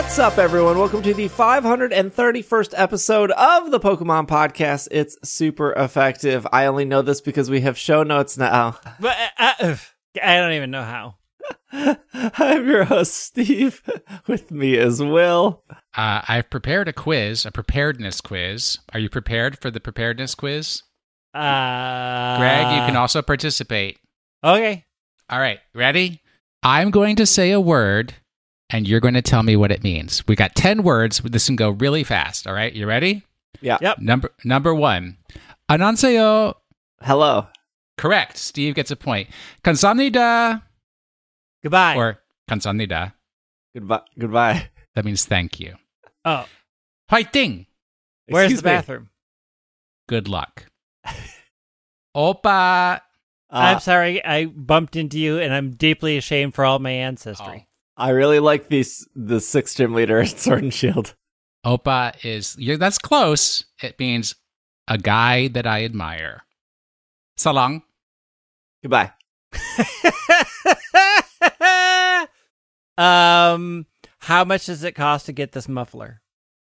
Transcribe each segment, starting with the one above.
What's up, everyone? Welcome to the 531st episode of the Pokemon Podcast. It's super effective. I only know this because we have show notes now. But uh, uh, I don't even know how. I'm your host, Steve. With me as Will. Uh, I've prepared a quiz, a preparedness quiz. Are you prepared for the preparedness quiz? Uh, Greg, you can also participate. Okay. All right, ready? I'm going to say a word, and you're going to tell me what it means. We got 10 words. This can go really fast. All right, you ready? Yeah. Yep. Number number one. Anonseo. Hello. Correct. Steve gets a point. Kansamnida. Goodbye. Or kansamnida. Goodbye. Goodbye. That means thank you. oh, Fighting. where's Excuse the me. bathroom? Good luck. Opa. Uh, I'm sorry, I bumped into you, and I'm deeply ashamed for all my ancestry. I really like these the sixth gym leader at Sword and Shield. Opa is that's close. It means a guy that I admire. Salang. Goodbye. um, how much does it cost to get this muffler?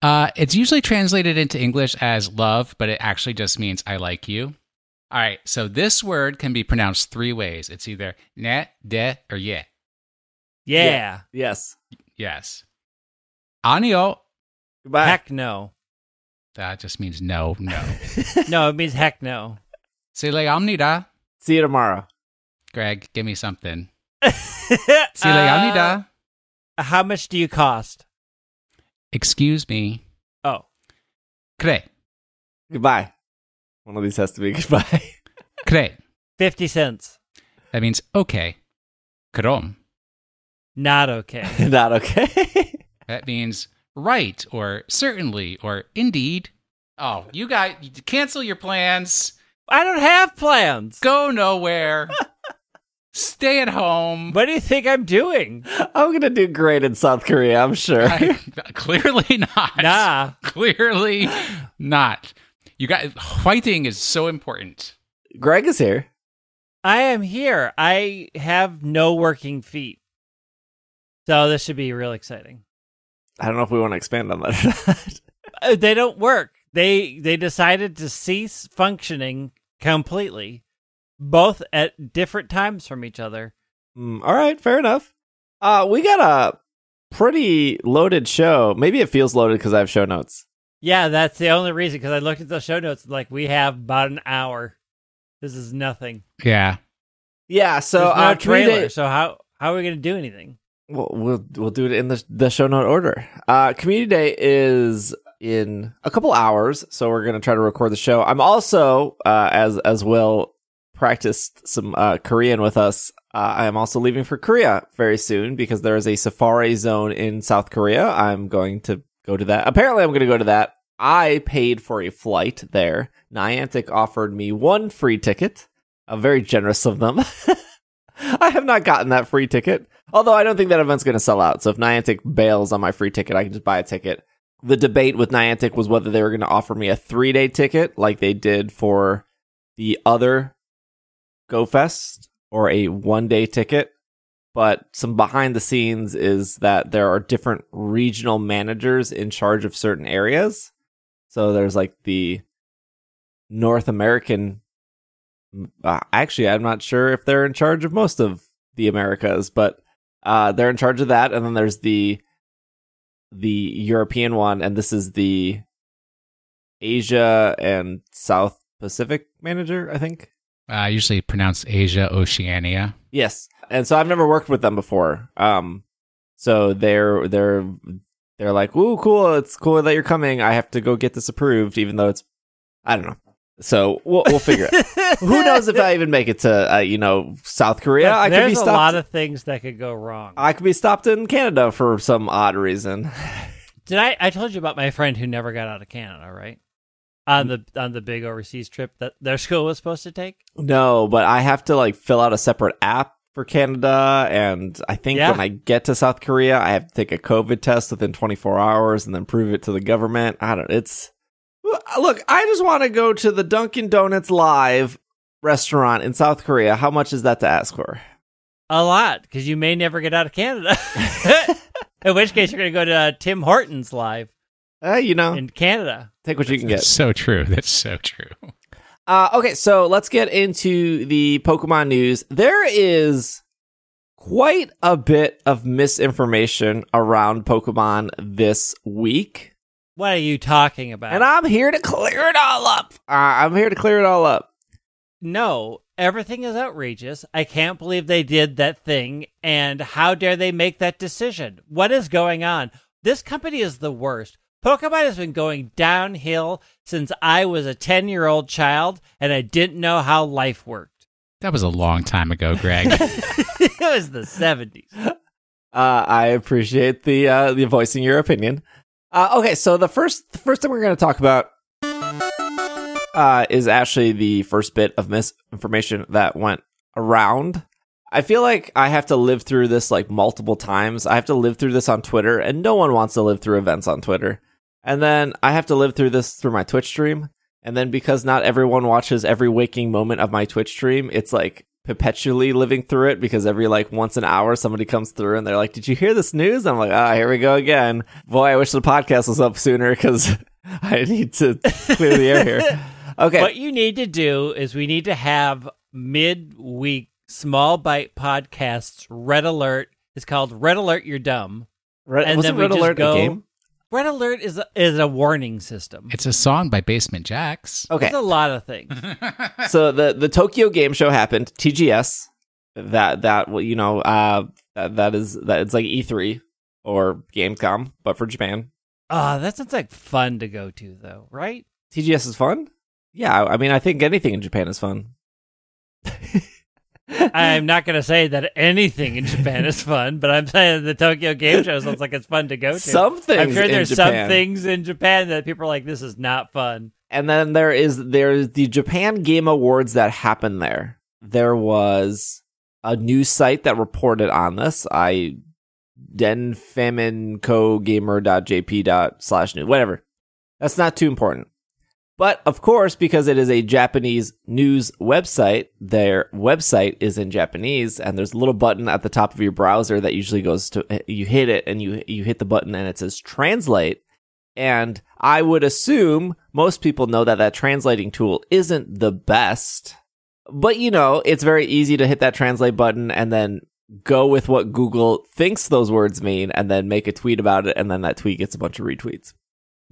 Uh, it's usually translated into English as love, but it actually just means I like you. All right, so this word can be pronounced three ways. It's either ne, de, or ye. Yeah. Yes. Yes. Anio. Goodbye. Heck no. That just means no, no. No, it means heck no. Sile amnida. See you tomorrow. Greg, give me something. Uh, Sile amnida. how much do you cost? Excuse me. Oh, Kre. Goodbye. One of these has to be goodbye. Kre. 50 cents. That means okay. Krom. Not okay. Not okay. That means right or certainly or indeed. Oh, you guys cancel your plans. I don't have plans. Go nowhere. Stay at home. What do you think I'm doing? I'm gonna do great in South Korea. I'm sure. I- clearly not. Nah. Clearly not. You got fighting is so important. Greg is here. I am here. I have no working feet. So this should be real exciting. I don't know if we want to expand on that. or not. Uh, they don't work. They they decided to cease functioning completely, both at different times from each other. Mm, all right, fair enough. Uh, we got a pretty loaded show. Maybe it feels loaded because I have show notes. Yeah, that's the only reason. Because I looked at the show notes, like we have about an hour. This is nothing. Yeah. Yeah, so There's no uh, trailer. Community- So how how are we going to do anything? We'll, we'll we'll do it in the the show note order. Uh, Community Day is in a couple hours, so we're gonna try to record the show. I'm also uh, as as Will practiced some uh, Korean with us. Uh, I am also leaving for Korea very soon because there is a safari zone in South Korea. I'm going to go to that. Apparently, I'm going to go to that. I paid for a flight there. Niantic offered me one free ticket. Uh, very generous of them. I have not gotten that free ticket. Although I don't think that event's going to sell out. So if Niantic bails on my free ticket, I can just buy a ticket. The debate with Niantic was whether they were going to offer me a three day ticket like they did for the other Go Fest or a one day ticket. But some behind the scenes is that there are different regional managers in charge of certain areas. So there's like the North American. Uh, actually, I'm not sure if they're in charge of most of the Americas, but uh, they're in charge of that. And then there's the the European one, and this is the Asia and South Pacific manager, I think. Uh, usually pronounce Asia Oceania. Yes, and so I've never worked with them before. Um, so they're they're they're like, "Ooh, cool! It's cool that you're coming. I have to go get this approved, even though it's I don't know." So we'll we'll figure it. Who knows if I even make it to uh, you know South Korea? I could There's be a lot of things that could go wrong. I could be stopped in Canada for some odd reason. Did I? I told you about my friend who never got out of Canada, right? On the on the big overseas trip that their school was supposed to take. No, but I have to like fill out a separate app for Canada, and I think Yeah. when I get to South Korea, I have to take a COVID test within 24 hours and then prove it to the government. I don't. It's look. I just want to go to the Dunkin' Donuts live restaurant in South Korea. How much is that to ask for? A lot, because you may never get out of Canada. In which case, you're going to go to uh, Tim Hortons live Uh, you know, in Canada. take what you can get. That's so true. That's so true. Uh, okay, so let's get into the Pokemon news. There is quite a bit of misinformation around Pokemon this week, What are you talking about? and I'm here to clear it all up. Uh, I'm here to clear it all up. no, everything is outrageous. I can't believe they did that thing, and how dare they make that decision? What is going on? This company is the worst. Pokemon has been going downhill since I was a 10 year old child and I didn't know how life worked. That was a long time ago, Greg. it was the 70s. Uh, I appreciate the uh, the voicing your opinion. Uh, okay, so the first the first thing we're going to talk about uh, is actually the first bit of misinformation that went around. I feel like I have to live through this like multiple times. I have to live through this on Twitter, and no one wants to live through events on Twitter. And then I have to live through this through my Twitch stream. And then because not everyone watches every waking moment of my Twitch stream, it's like perpetually living through it because every like once an hour somebody comes through and they're like, "Did you hear this news?" I'm like, "Ah, here we go again." Boy, I wish the podcast was up sooner because I need to clear the air here. Okay, What you need to do is we need to have mid-week small bite podcasts. Red Alert is called Red Alert. You're dumb. Red, and then we Red just Alert go-? Red Alert is a, is a warning system. it's a song by Basement Jaxx. Okay, It's a lot of things. so the the Tokyo Game Show happened. TGS. That that well, you know uh that, that is that it's like E3 or Gamescom, but for Japan. Ah, that sounds like fun to go to, though, right? TGS is fun. Yeah, I mean, I think anything in Japan is fun. I'm not going to say that anything in Japan is fun, but I'm saying the Tokyo Game Show sounds like it's fun to go to. Some things. I'm sure there's some things in Japan that people are like, "This is not fun." and then there is there's the Japan Game Awards that happened there. There was a news site that reported on this. I denfemincogamer.jp slash news whatever. That's not too important. But of course, because it is a Japanese news website, their website is in Japanese, and there's a little button at the top of your browser that usually goes to you hit it and you you hit the button and it says translate. And I would assume most people know that that translating tool isn't the best. But you know, it's very easy to hit that translate button and then go with what Google thinks those words mean and then make a tweet about it and then that tweet gets a bunch of retweets.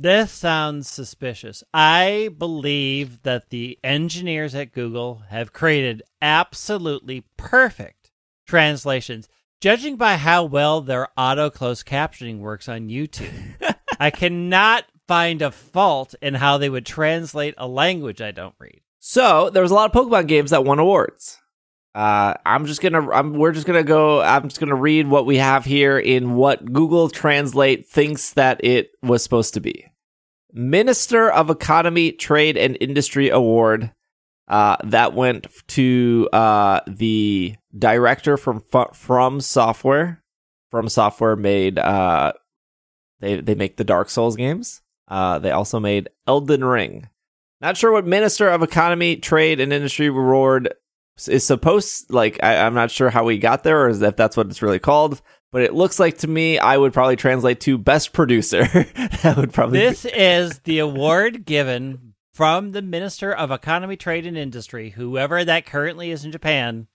This sounds suspicious. I believe that the engineers at Google have created absolutely perfect translations. Judging by how well their auto closed captioning works on YouTube, I cannot find a fault in how they would translate a language I don't read. So there was a lot of Pokemon games that won awards. Uh, I'm just gonna, I'm, we're just gonna go. I'm just gonna read what we have here in what Google Translate thinks that it was supposed to be. Minister of Economy, Trade, and Industry Award. Uh, that went to uh, the director from from Software. From Software made uh, they they make the Dark Souls games. Uh, they also made Elden Ring. Not sure what Minister of Economy, Trade, and Industry Award is supposed like. I, I'm not sure how we got there, or if that's what it's really called. But it looks like to me, I would probably translate to Best Producer. that would probably. be- This is the award given from the Minister of Economy, Trade, and Industry, whoever that currently is in Japan,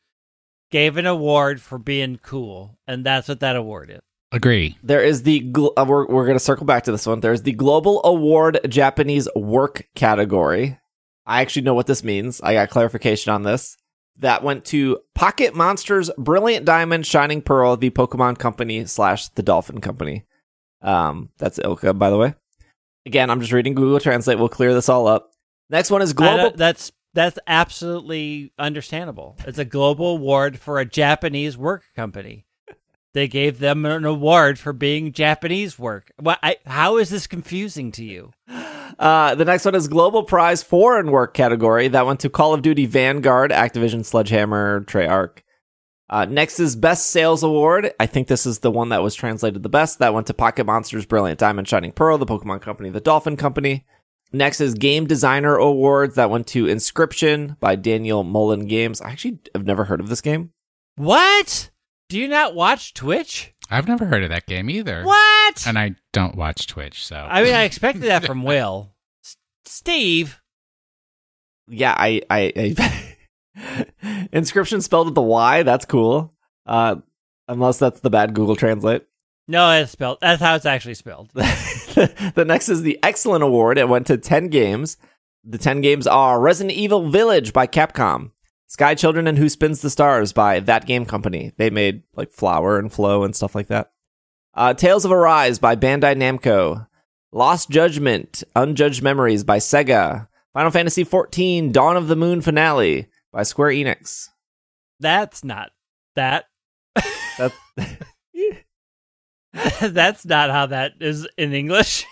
gave an award for being cool. And that's what that award is. Agree. There is the gl- uh, we're we're gonna circle back to this one. There's the Global Award Japanese Work category. I actually know what this means. I got clarification on this. That went to Pocket Monsters, Brilliant Diamond, Shining Pearl, the Pokemon Company slash the Dolphin Company. Um, that's ILCA, by the way. Again, I'm just reading Google Translate. We'll clear this all up. Next one is Global. that's that's absolutely understandable. It's a global award for a Japanese work company. They gave them an award for being Japanese work. What? I, how is this confusing to you? Uh, the next one is Global Prize Foreign Work category. That went to Call of Duty Vanguard, Activision, Sledgehammer, Treyarch. Uh, next is Best Sales Award. I think this is the one that was translated the best. That went to Pocket Monsters, Brilliant Diamond, Shining Pearl, the Pokemon Company, the Dolphin Company. Next is Game Designer Awards. That went to Inscryption by Daniel Mullins Games. I actually have never heard of this game. What? Do you not watch Twitch? I've never heard of that game either. What? And I don't watch Twitch, so I mean, I expected that from Will. S- Steve. Yeah, I, I, I Inscryption spelled with the Y. That's cool. Uh, unless that's the bad Google Translate. No, it's spelled. That's how it's actually spelled. the next is the Excellent Award. It went to 10 games. The 10 games are Resident Evil Village by Capcom, Sky Children and Who Spins the Stars by That Game Company. They made like Flower and Flow and stuff like that. Uh, Tales of Arise by Bandai Namco, Lost Judgment, Unjudged Memories by Sega, Final Fantasy XIV Dawn of the Moon Finale by Square Enix. That's not that. That, That's not how that is in English.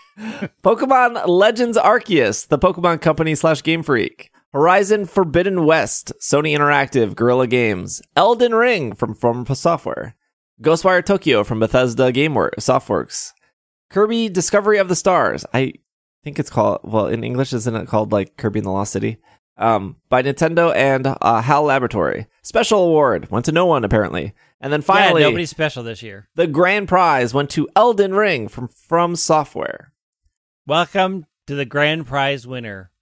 Pokemon Legends Arceus, the Pokemon Company slash Game Freak. Horizon Forbidden West, Sony Interactive, Guerrilla Games. Elden Ring from From Software. Ghostwire Tokyo from Bethesda Gameworks Softworks. Kirby Discovery of the Stars. I think it's called, well, in English, isn't it called like Kirby and the Lost City? Um, by Nintendo and uh, HAL Laboratory. Special award went to no one apparently. And then finally, yeah, nobody's special this year. the grand prize went to Elden Ring from From Software. Welcome to the grand prize winner.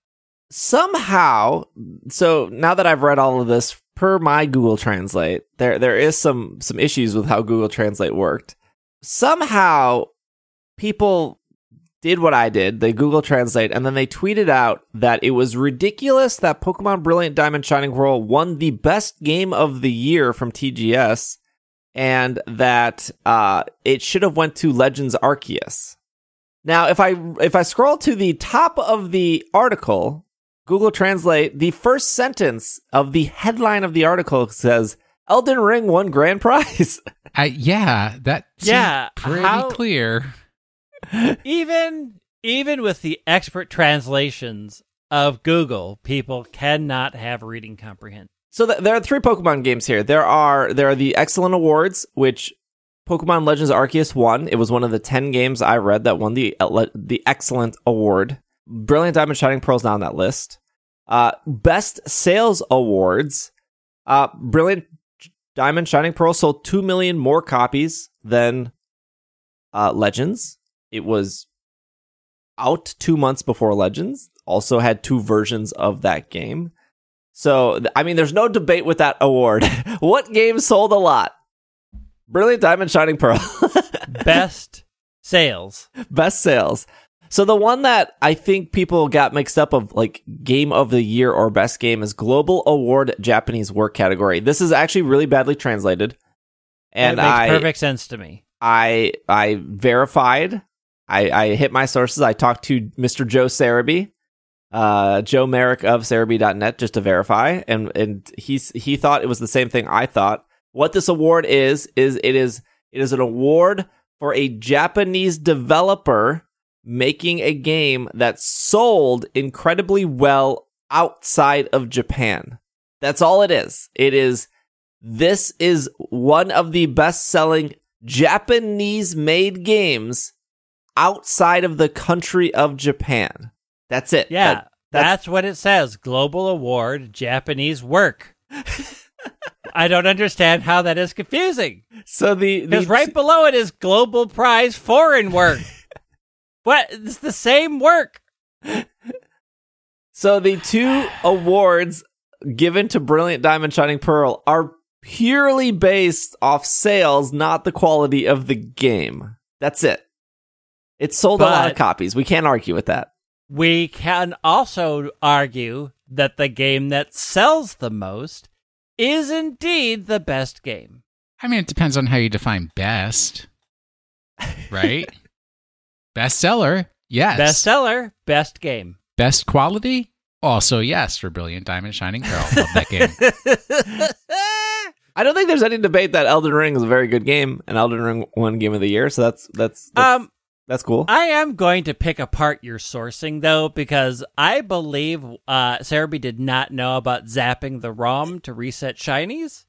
Somehow so now that i've read all of this per my google translate there there is some some issues with how google translate worked. Somehow people did what i did. They google translate and then they tweeted out that it was ridiculous that pokemon brilliant diamond shining pearl won the best game of the year from tgs and that uh, it should have went to legends arceus. Now, if I if I scroll to the top of the article, Google Translate, the first sentence of the headline of the article says Elden Ring won grand prize. I, yeah, that seemed Yeah, pretty how- clear. Even even with the expert translations of Google, people cannot have reading comprehension. so th- there are three Pokemon games here. There are there are the excellent awards, which Pokemon Legends Arceus won. It was one of the ten games I read that won the uh, the excellent award. Brilliant Diamond Shining Pearl's not on that list. Uh, best sales awards. Uh, Brilliant Diamond Shining Pearl sold two million more copies than uh, Legends. It was out two months before Legends. Also had two versions of that game. So I mean, there's no debate with that award. what game sold a lot? Brilliant Diamond Shining Pearl. Best sales. Best sales. So the one that I think people got mixed up of like game of the year or best game is Global Award Japanese Work category. This is actually really badly translated. And it makes I perfect sense to me. I I verified. I, I hit my sources. I talked to Mr. Joe Serebii, uh, Joe Merrick of Serebii.net just to verify, and and he's he thought it was the same thing I thought. What this award is is it is it is an award for a Japanese developer making a game that sold incredibly well outside of Japan. That's all it is. It is this is one of the best selling Japanese made games outside of the country of Japan. That's it. Yeah, That- that's, that's what it says. Global award Japanese work. I don't understand how that is confusing. so the, the Because right below it is global prize foreign work. what? It's the same work. So the two awards given to Brilliant Diamond Shining Pearl are purely based off sales, not the quality of the game. That's it. It sold a lot of copies. We can't argue with that. We can also argue that the game that sells the most is indeed the best game. I mean, it depends on how you define best, right? Bestseller, yes. Bestseller, best game. Best quality, also yes for Brilliant Diamond Shining Pearl. Love that game. I don't think there's any debate that Elden Ring is a very good game, and Elden Ring won Game of the Year. So that's that's that's, um, that's cool. I am going to pick apart your sourcing though, because I believe uh, Serebii did not know about zapping the ROM to reset shinies.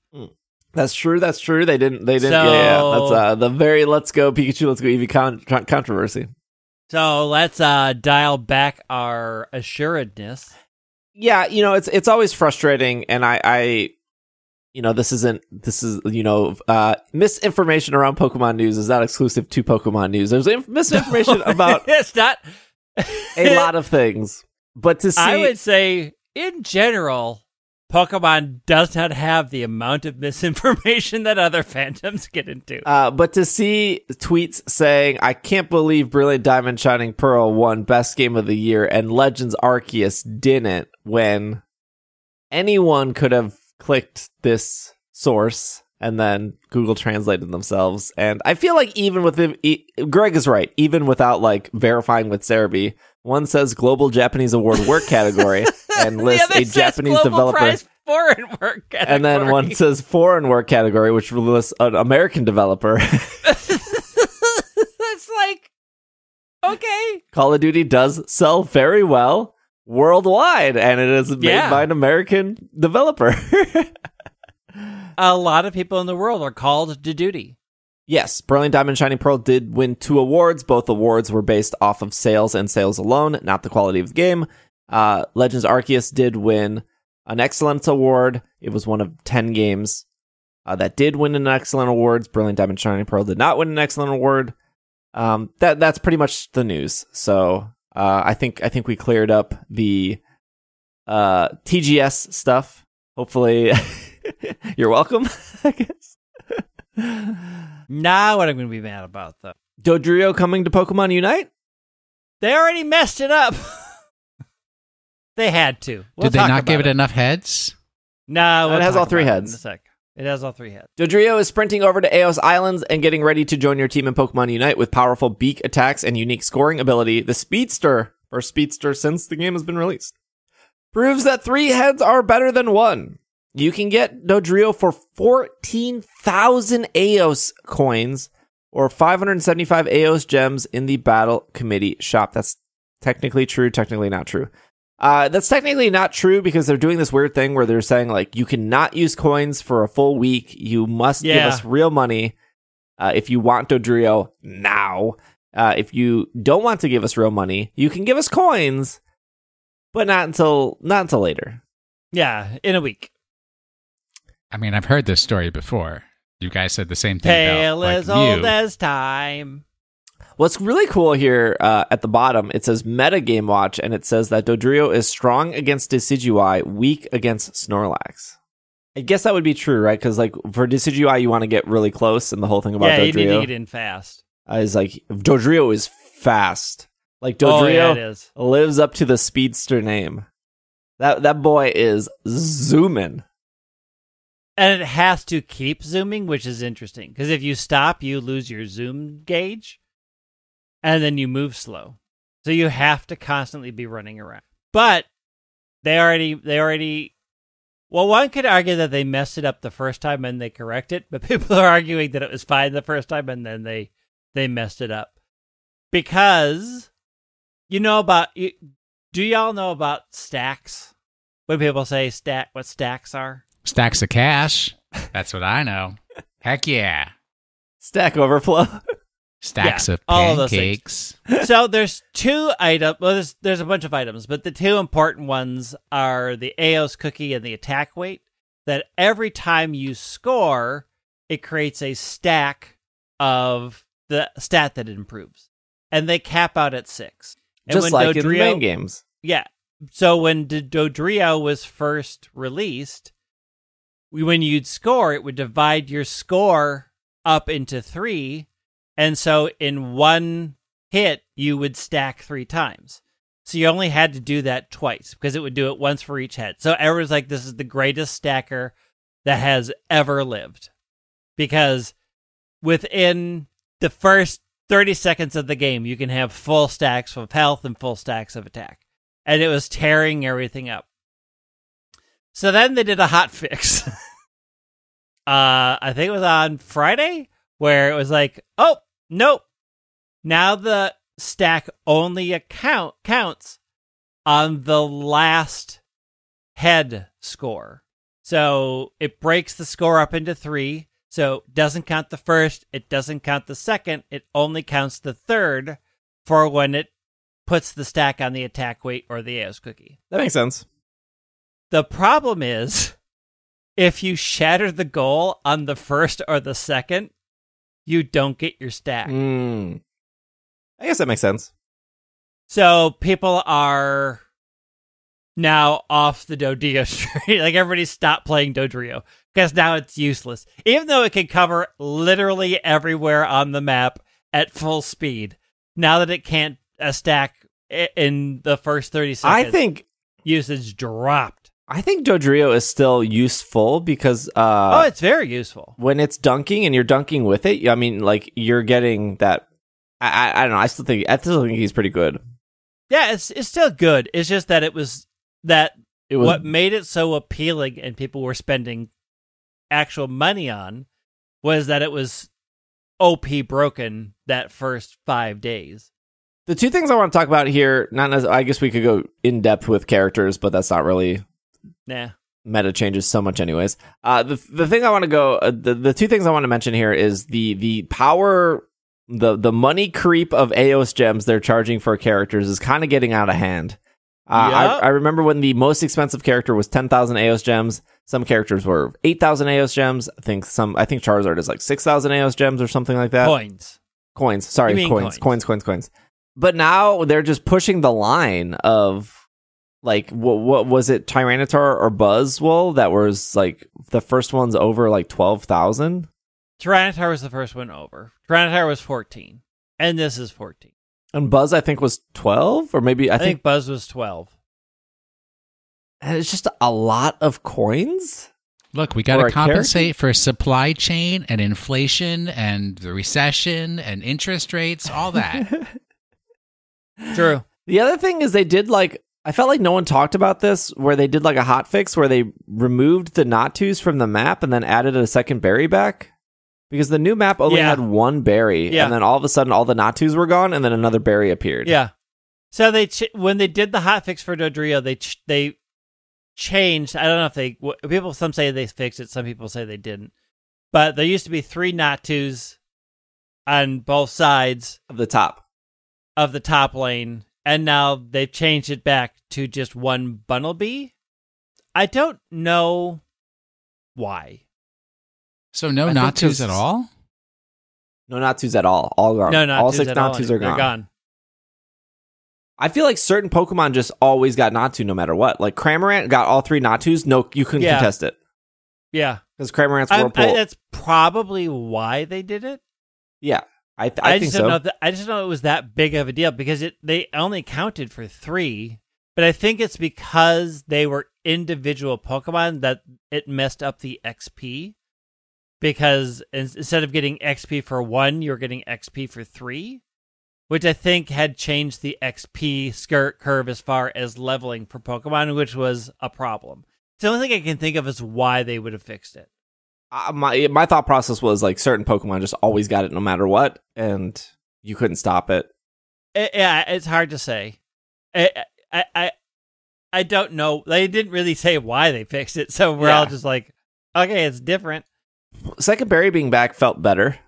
That's true. That's true. They didn't. They didn't. yeah, yeah. That's uh, the very "Let's Go Pikachu, Let's Go Eevee" con- con- controversy. So let's uh, dial back our assuredness. Yeah, you know, it's it's always frustrating, and I, I you know, this isn't this is you know, uh, misinformation around Pokemon news is not exclusive to Pokemon news. There's inf- misinformation about it's not a lot of things, but to see, I would say, in general, Pokemon does not have the amount of misinformation that other fandoms get into. uh, but to see tweets saying, "I can't believe Brilliant Diamond Shining Pearl won Best Game of the Year and Legends Arceus didn't," when anyone could have clicked this source and then Google translated themselves. And I feel like even with Greg is right. Even without like verifying with Serebii, one says Global Japanese Award Work category and lists a Japanese developer. Prize foreign work category. And then one says foreign work category, which lists an American developer. it's like, okay. Call of Duty does sell very well worldwide, and it is made Yeah. by an American developer. A lot of people in the world are called to duty. Yes, Brilliant Diamond Shining Pearl did win two awards. Both awards were based off of sales and sales alone, not the quality of the game. Uh, Legends Arceus did win an Excellence Award. It was one of 10 games uh, that did win an Excellent Awards. Brilliant Diamond Shining Pearl did not win an Excellent Award. Um, that that's pretty much the news. So uh, I think I think we cleared up the uh, TGS stuff. Hopefully, you're welcome. I guess. Now, what I'm going to be mad about, though, Dodrio coming to Pokemon Unite? they already messed it up. they had to. We'll Did they not give about it enough heads? No, we'll It has talk all three about it heads. In a sec. It has all three heads. Dodrio is sprinting over to Aeos Islands and getting ready to join your team in Pokemon Unite with powerful beak attacks and unique scoring ability. The Speedster, first Speedster since the game has been released, proves that three heads are better than one. You can get Dodrio for 14,000 Aeos coins or 575 Aeos gems in the Battle Committee shop. That's technically true, technically not true. Uh, that's technically not true because they're doing this weird thing where they're saying like you cannot use coins for a full week. You must give us real money uh, if you want Dodrio now. Uh, if you don't want to give us real money, you can give us coins, but not until not until later. Yeah, in a week. I mean, I've heard this story before. You guys said the same thing Tale about as like, old Mew. as time. What's really cool here uh, at the bottom, it says Meta Game Watch, and it says that Dodrio is strong against Decidueye, weak against Snorlax. I guess that would be true, right? Because like for Decidueye, you want to get really close, and the whole thing about yeah, you need to Dodrio get in fast. uh, is like Dodrio is fast. Like Oh, yeah, Dodrio is. lives up to the speedster name. That that boy is zooming. And it has to keep zooming, which is interesting. Because if you stop, you lose your zoom gauge. And then you move slow. So you have to constantly be running around. But they already they already well, one could argue that they messed it up the first time and they correct it, but people are arguing that it was fine the first time and then they they messed it up. Because you know about you, do y'all know about stacks? When people say stack what stacks are? Stacks of cash. That's what I know. Heck yeah. Stack Overflow. Stacks Yeah, of all of those things. pancakes. so there's two items. Well, there's there's a bunch of items, but the two important ones are the Aeos cookie and the attack weight. That every time you score, it creates a stack of the stat that it improves, and they cap out at six. And Just when like in the main games. yeah. So when D- Dodrio was first released, we- when you'd score, it would divide your score up into three. And so in one hit, you would stack three times. So you only had to do that twice because it would do it once for each head. So everyone's like, this is the greatest stacker that has ever lived. Because within the first 30 seconds of the game, you can have full stacks of health and full stacks of attack. And it was tearing everything up. So then they did a hot fix. uh, I think it was on Friday where it was like, oh, nope. Now the stack only account counts on the last head score. So it breaks the score up into three. So it doesn't count the first, it doesn't count the second, it only counts the third for when it puts the stack on the attack weight or the Aeos cookie. That makes sense. The problem is if you shatter the goal on the first or the second, you don't get your stack. Mm. I guess that makes sense. So people are now off the Dodrio street. like everybody stopped playing Dodrio because now it's useless. Even though it can cover literally everywhere on the map at full speed, now that it can't uh, stack in the first 30 seconds, I think usage dropped. I think Dodrio is still useful because oh, uh, it's very useful. when it's dunking and you're dunking with it, I mean, like you're getting that. I, I, I don't know. I still think I still think he's pretty good. Yeah, it's it's still good. It's just that it was that It was what made it so appealing and people were spending actual money on was that it was OP broken that first five days. the two things I want to talk about here. Not as I guess we could go in depth with characters, but that's not really Nah. meta changes so much anyways uh the the thing i want to go uh, the the two things i want to mention here is the the power the the money creep of Aeos gems they're charging for characters is kind of getting out of hand uh, Yep. I, I remember when the most expensive character was 10,000 Aeos gems. Some characters were 8,000 Aeos gems. I think some, I think Charizard is like 6,000 Aeos gems or something like that. Coins. Coins. Sorry, coins, coins. coins, coins, coins. But now they're just pushing the line of like what what was it Tyranitar or Buzzwole that was like the first one's over like 12,000? Tyranitar was the first one over. Tyranitar was 14. And this is 14. And Buzz I think was 12 or maybe I, I, think, think Buzz was 12. and it's just a lot of coins. Look, we got to a compensate for supply chain and inflation and the recession and interest rates, all that. True. The other thing is they did like I felt like no one talked about this where they did like a hot fix where they removed the Natus from the map and then added a second berry back. Because the new map only Yeah. had one berry, Yeah. and then all of a sudden all the Natus were gone, and then another berry appeared. Yeah. So they ch- when they did the hotfix for Dodrio, they ch- they changed. I don't know if they wh- people some say they fixed it, some people say they didn't. But there used to be three Natus on both sides of the top. of the top lane, and now they've changed it back to just one Bunnelby. I don't know why. So no I think at all? No Natus at all. All gone. No, not all six at all. Natus are They're gone. gone. I feel like certain Pokemon just always got Natu no matter what. Like Cramorant got all three Natus. No, you couldn't Yeah. contest it Yeah, because Cramorant's I, I, that's probably why they did it. yeah, I, th- I, think just so. don't know. That, I just don't know it was that big of a deal because it they only counted for three, but I think it's because they were individual Pokemon that it messed up the XP. Because in- instead of getting XP for one, you're getting XP for three, which I think had changed the XP skirt curve as far as leveling for Pokemon, which was a problem. It's the only thing I can think of is why they would have fixed it. My my thought process was like certain Pokemon just always got it no matter what, and you couldn't stop it. It, yeah, it's hard to say. I, I, I, I don't know. They didn't really say why they fixed it, so we're all just like, okay, it's different. Second Berry being back felt better.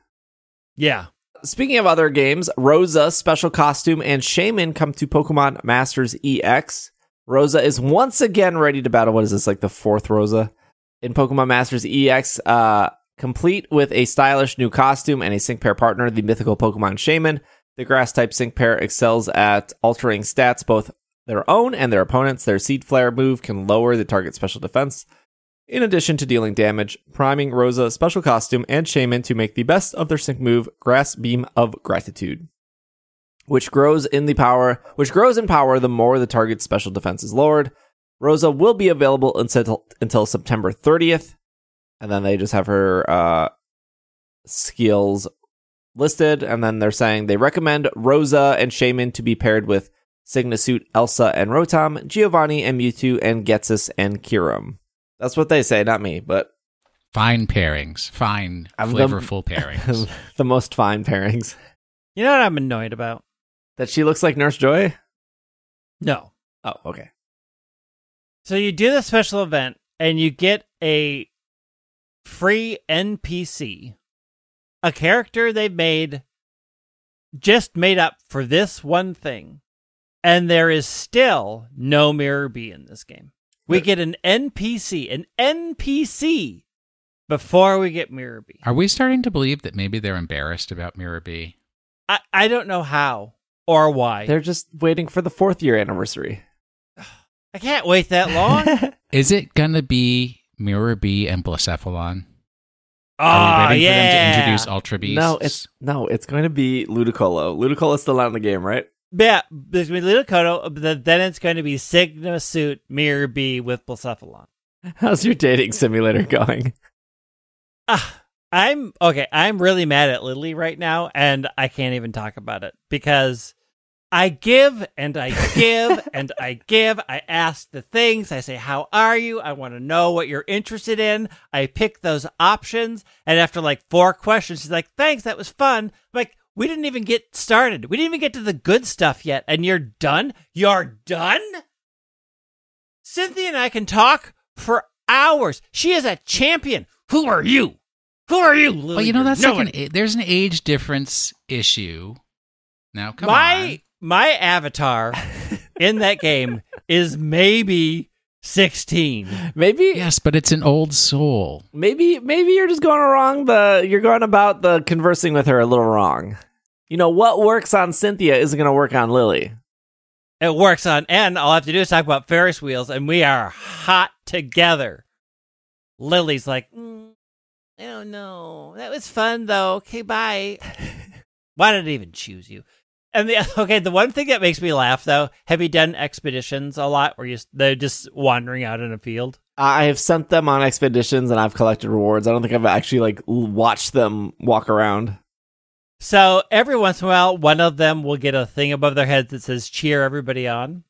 Yeah, Speaking of other games, Rosa, Special Costume, and Shaymin come to Pokemon Masters EX. Rosa is once again ready to battle. What is this, like the fourth Rosa? In Pokemon Masters EX, uh, complete with a stylish new costume and a sync pair partner, the mythical Pokemon Shaymin. The grass type sync pair excels at altering stats, both their own and their opponents. Their Seed Flare move can lower the target's special defense in addition to dealing damage, priming Rosa special costume and Shaymin to make the best of their sync move, Grass Beam of Gratitude, which grows in the power, which grows in power the more the target's special defense is lowered. Rosa will be available until until September 30th, and then they just have her uh, skills listed, and then they're saying they recommend Rosa and Shaymin to be paired with Signasuit, Elesa, and Rotom, Giovanni and Mewtwo, and Ghetsis and Kyurem. That's what they say, not me, but Fine pairings. Fine, I'm the- flavorful pairings. the most fine pairings. you know what I'm annoyed about? That she looks like Nurse Joy? No. Oh, okay. So you do the special event and you get a free NPC, a character they've made just made up for this one thing, and there is still no Miror B in this game. We get an NPC, an NPC before we get Miror B. Are we starting to believe that maybe they're embarrassed about Miror B? I, I don't know how or why. They're just waiting for the fourth year anniversary. I can't wait that long. Is it gonna be Miror B and Blacephalon? oh, Are we ready yeah. for them to introduce Ultra Beasts? No, it's no, it's going to be Ludicolo. Ludicolo's still out in the game, right? Yeah, between Ludicolo, but then it's going to be Sygna Suit Miror B with Blacephalon. How's your dating simulator going? Ah, I'm okay. I'm really mad at Lily right now, and I can't even talk about it because I give and I give and I give. I ask the things. I say, How are you? I want to know what you're interested in. I pick those options. And after like four questions, she's like, Thanks. That was fun. I'm like, we didn't even get started. We didn't even get to the good stuff yet. And you're done? You're done? Cynthia and I can talk for hours. She is a champion. Who are you? Who are you? Lily? Well, you know that's You're like an, there's an age difference issue. Now, come my on. My avatar in that game is maybe 16. Maybe Yes, but it's an old soul. maybe maybe you're just going wrong the you're going about the conversing with her a little wrong. You know what works on Cynthia isn't going to work on Lily. It works on and all I have to do is talk about Ferris wheels and we are hot together. Lily's like, "Mm, I don't know. That was fun though. Okay, bye. Why did I even choose you? And the okay, the one thing that makes me laugh though, have you done expeditions a lot where you they're just wandering out in a field? I have sent them on expeditions and I've collected rewards. I don't think I've actually like watched them walk around. So every once in a while, one of them will get a thing above their heads that says "cheer everybody on."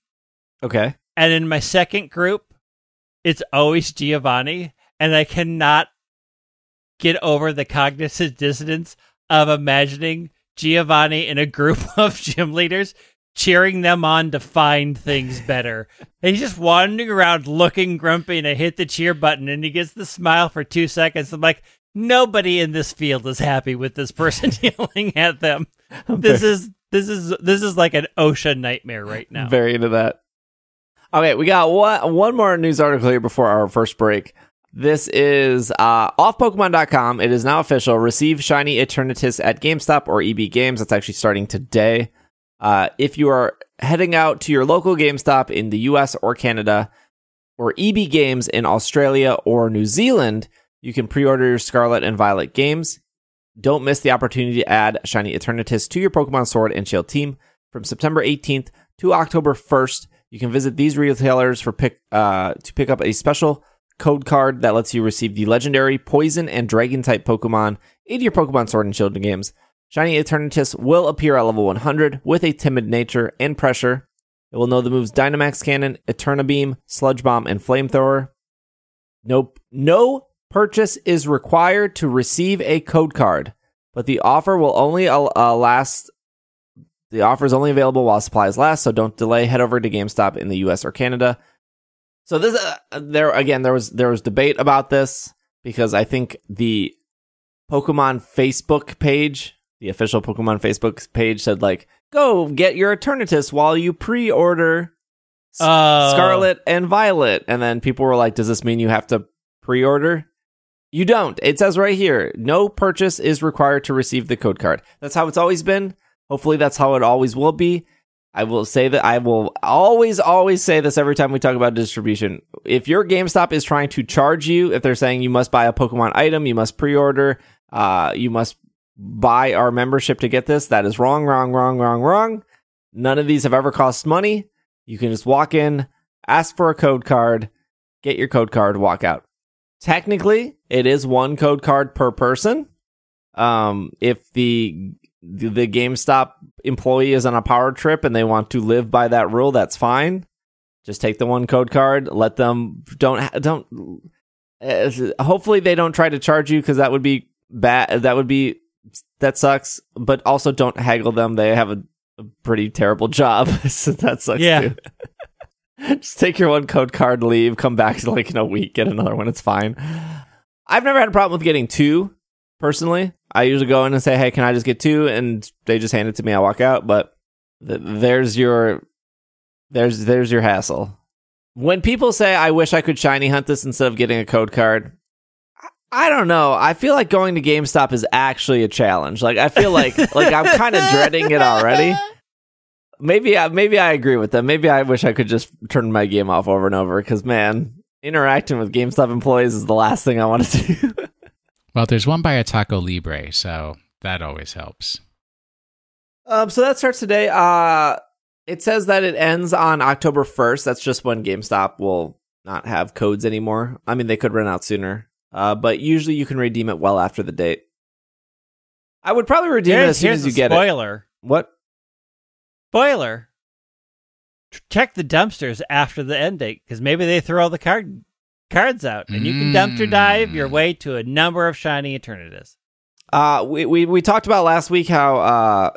Okay. And in my second group, it's always Giovanni, and I cannot get over the cognitive dissonance of imagining Giovanni in a group of gym leaders cheering them on to find things better. and he's just wandering around looking grumpy, and I hit the cheer button, and he gets the smile for two seconds. I'm like, nobody in this field is happy with this person yelling at them. This is this is this is like an OSHA nightmare right now. Very into that. Okay, we got one, one more news article here before our first break. This is uh, off Pokemon.com. It is now official. Receive Shiny Eternatus at GameStop or EB Games. That's actually starting today. Uh, if you are heading out to your local GameStop in the US or Canada, or EB Games in Australia or New Zealand, you can pre order your Scarlet and Violet games. Don't miss the opportunity to add Shiny Eternatus to your Pokemon Sword and Shield team from September 18th to October 1st. You can visit these retailers for pick uh, to pick up a special code card that lets you receive the legendary Poison and Dragon type Pokemon in your Pokemon Sword and Shield games. Shiny Eternatus will appear at level 100 with a timid nature and pressure. It will know the moves Dynamax Cannon, Eterna Beam, Sludge Bomb, and Flamethrower. Nope. No purchase is required to receive a code card, but the offer will only uh, last. The offer is only available while supplies last, so don't delay. Head over to GameStop in the U.S. or Canada. So this, uh, there again, there was there was debate about this because I think the Pokemon Facebook page, the official Pokemon Facebook page, said like, "Go get your Eternatus while you pre-order Oh. Scarlet and Violet," and then people were like, "Does this mean you have to pre-order?" You don't. It says right here, no purchase is required to receive the code card. That's how it's always been. Hopefully, that's how it always will be. I will say that I will always, always say this every time we talk about distribution. If your GameStop is trying to charge you, if they're saying you must buy a Pokemon item, you must pre-order, uh, you must buy our membership to get this, that is wrong, wrong, wrong, wrong, wrong. None of these have ever cost money. You can just walk in, ask for a code card, get your code card, walk out. Technically, it is one code card per person. Um, if the, the GameStop employee is on a power trip and they want to live by that rule, that's fine. Just take the one code card. Let them don't don't. Uh, hopefully, they don't try to charge you because that would be bad. That would be that sucks. But also, don't haggle them. They have a, a pretty terrible job, so that sucks Yeah. too. Just take your one code card, leave, come back like in a week, get another one. It's fine. I've never had a problem with getting two personally. I usually go in and say, "Hey, can I just get two? And they just hand it to me. I walk out. But th- there's your there's there's your hassle. when people say I wish I could shiny hunt this instead of getting a code card, I don't know. I feel like going to GameStop is actually a challenge. Like I feel like like I'm kind of dreading it already. Maybe I maybe I agree with them. Maybe I wish I could just turn my game off over and over because man, interacting with GameStop employees is the last thing I want to do. Well, there's one by a Taco Libre, so that always helps. um, so that starts today. Uh, it says that it ends on October 1st. That's just when GameStop will not have codes anymore. I mean, they could run out sooner, uh, but usually you can redeem it well after the date. I would probably redeem it as soon as you the get it. spoiler. What? Spoiler. Check the dumpsters after the end date because maybe they throw all the card cards out, and you can dumpster dive your Mm. way to a number of shiny alternatives. Uh, we, we we talked about last week how uh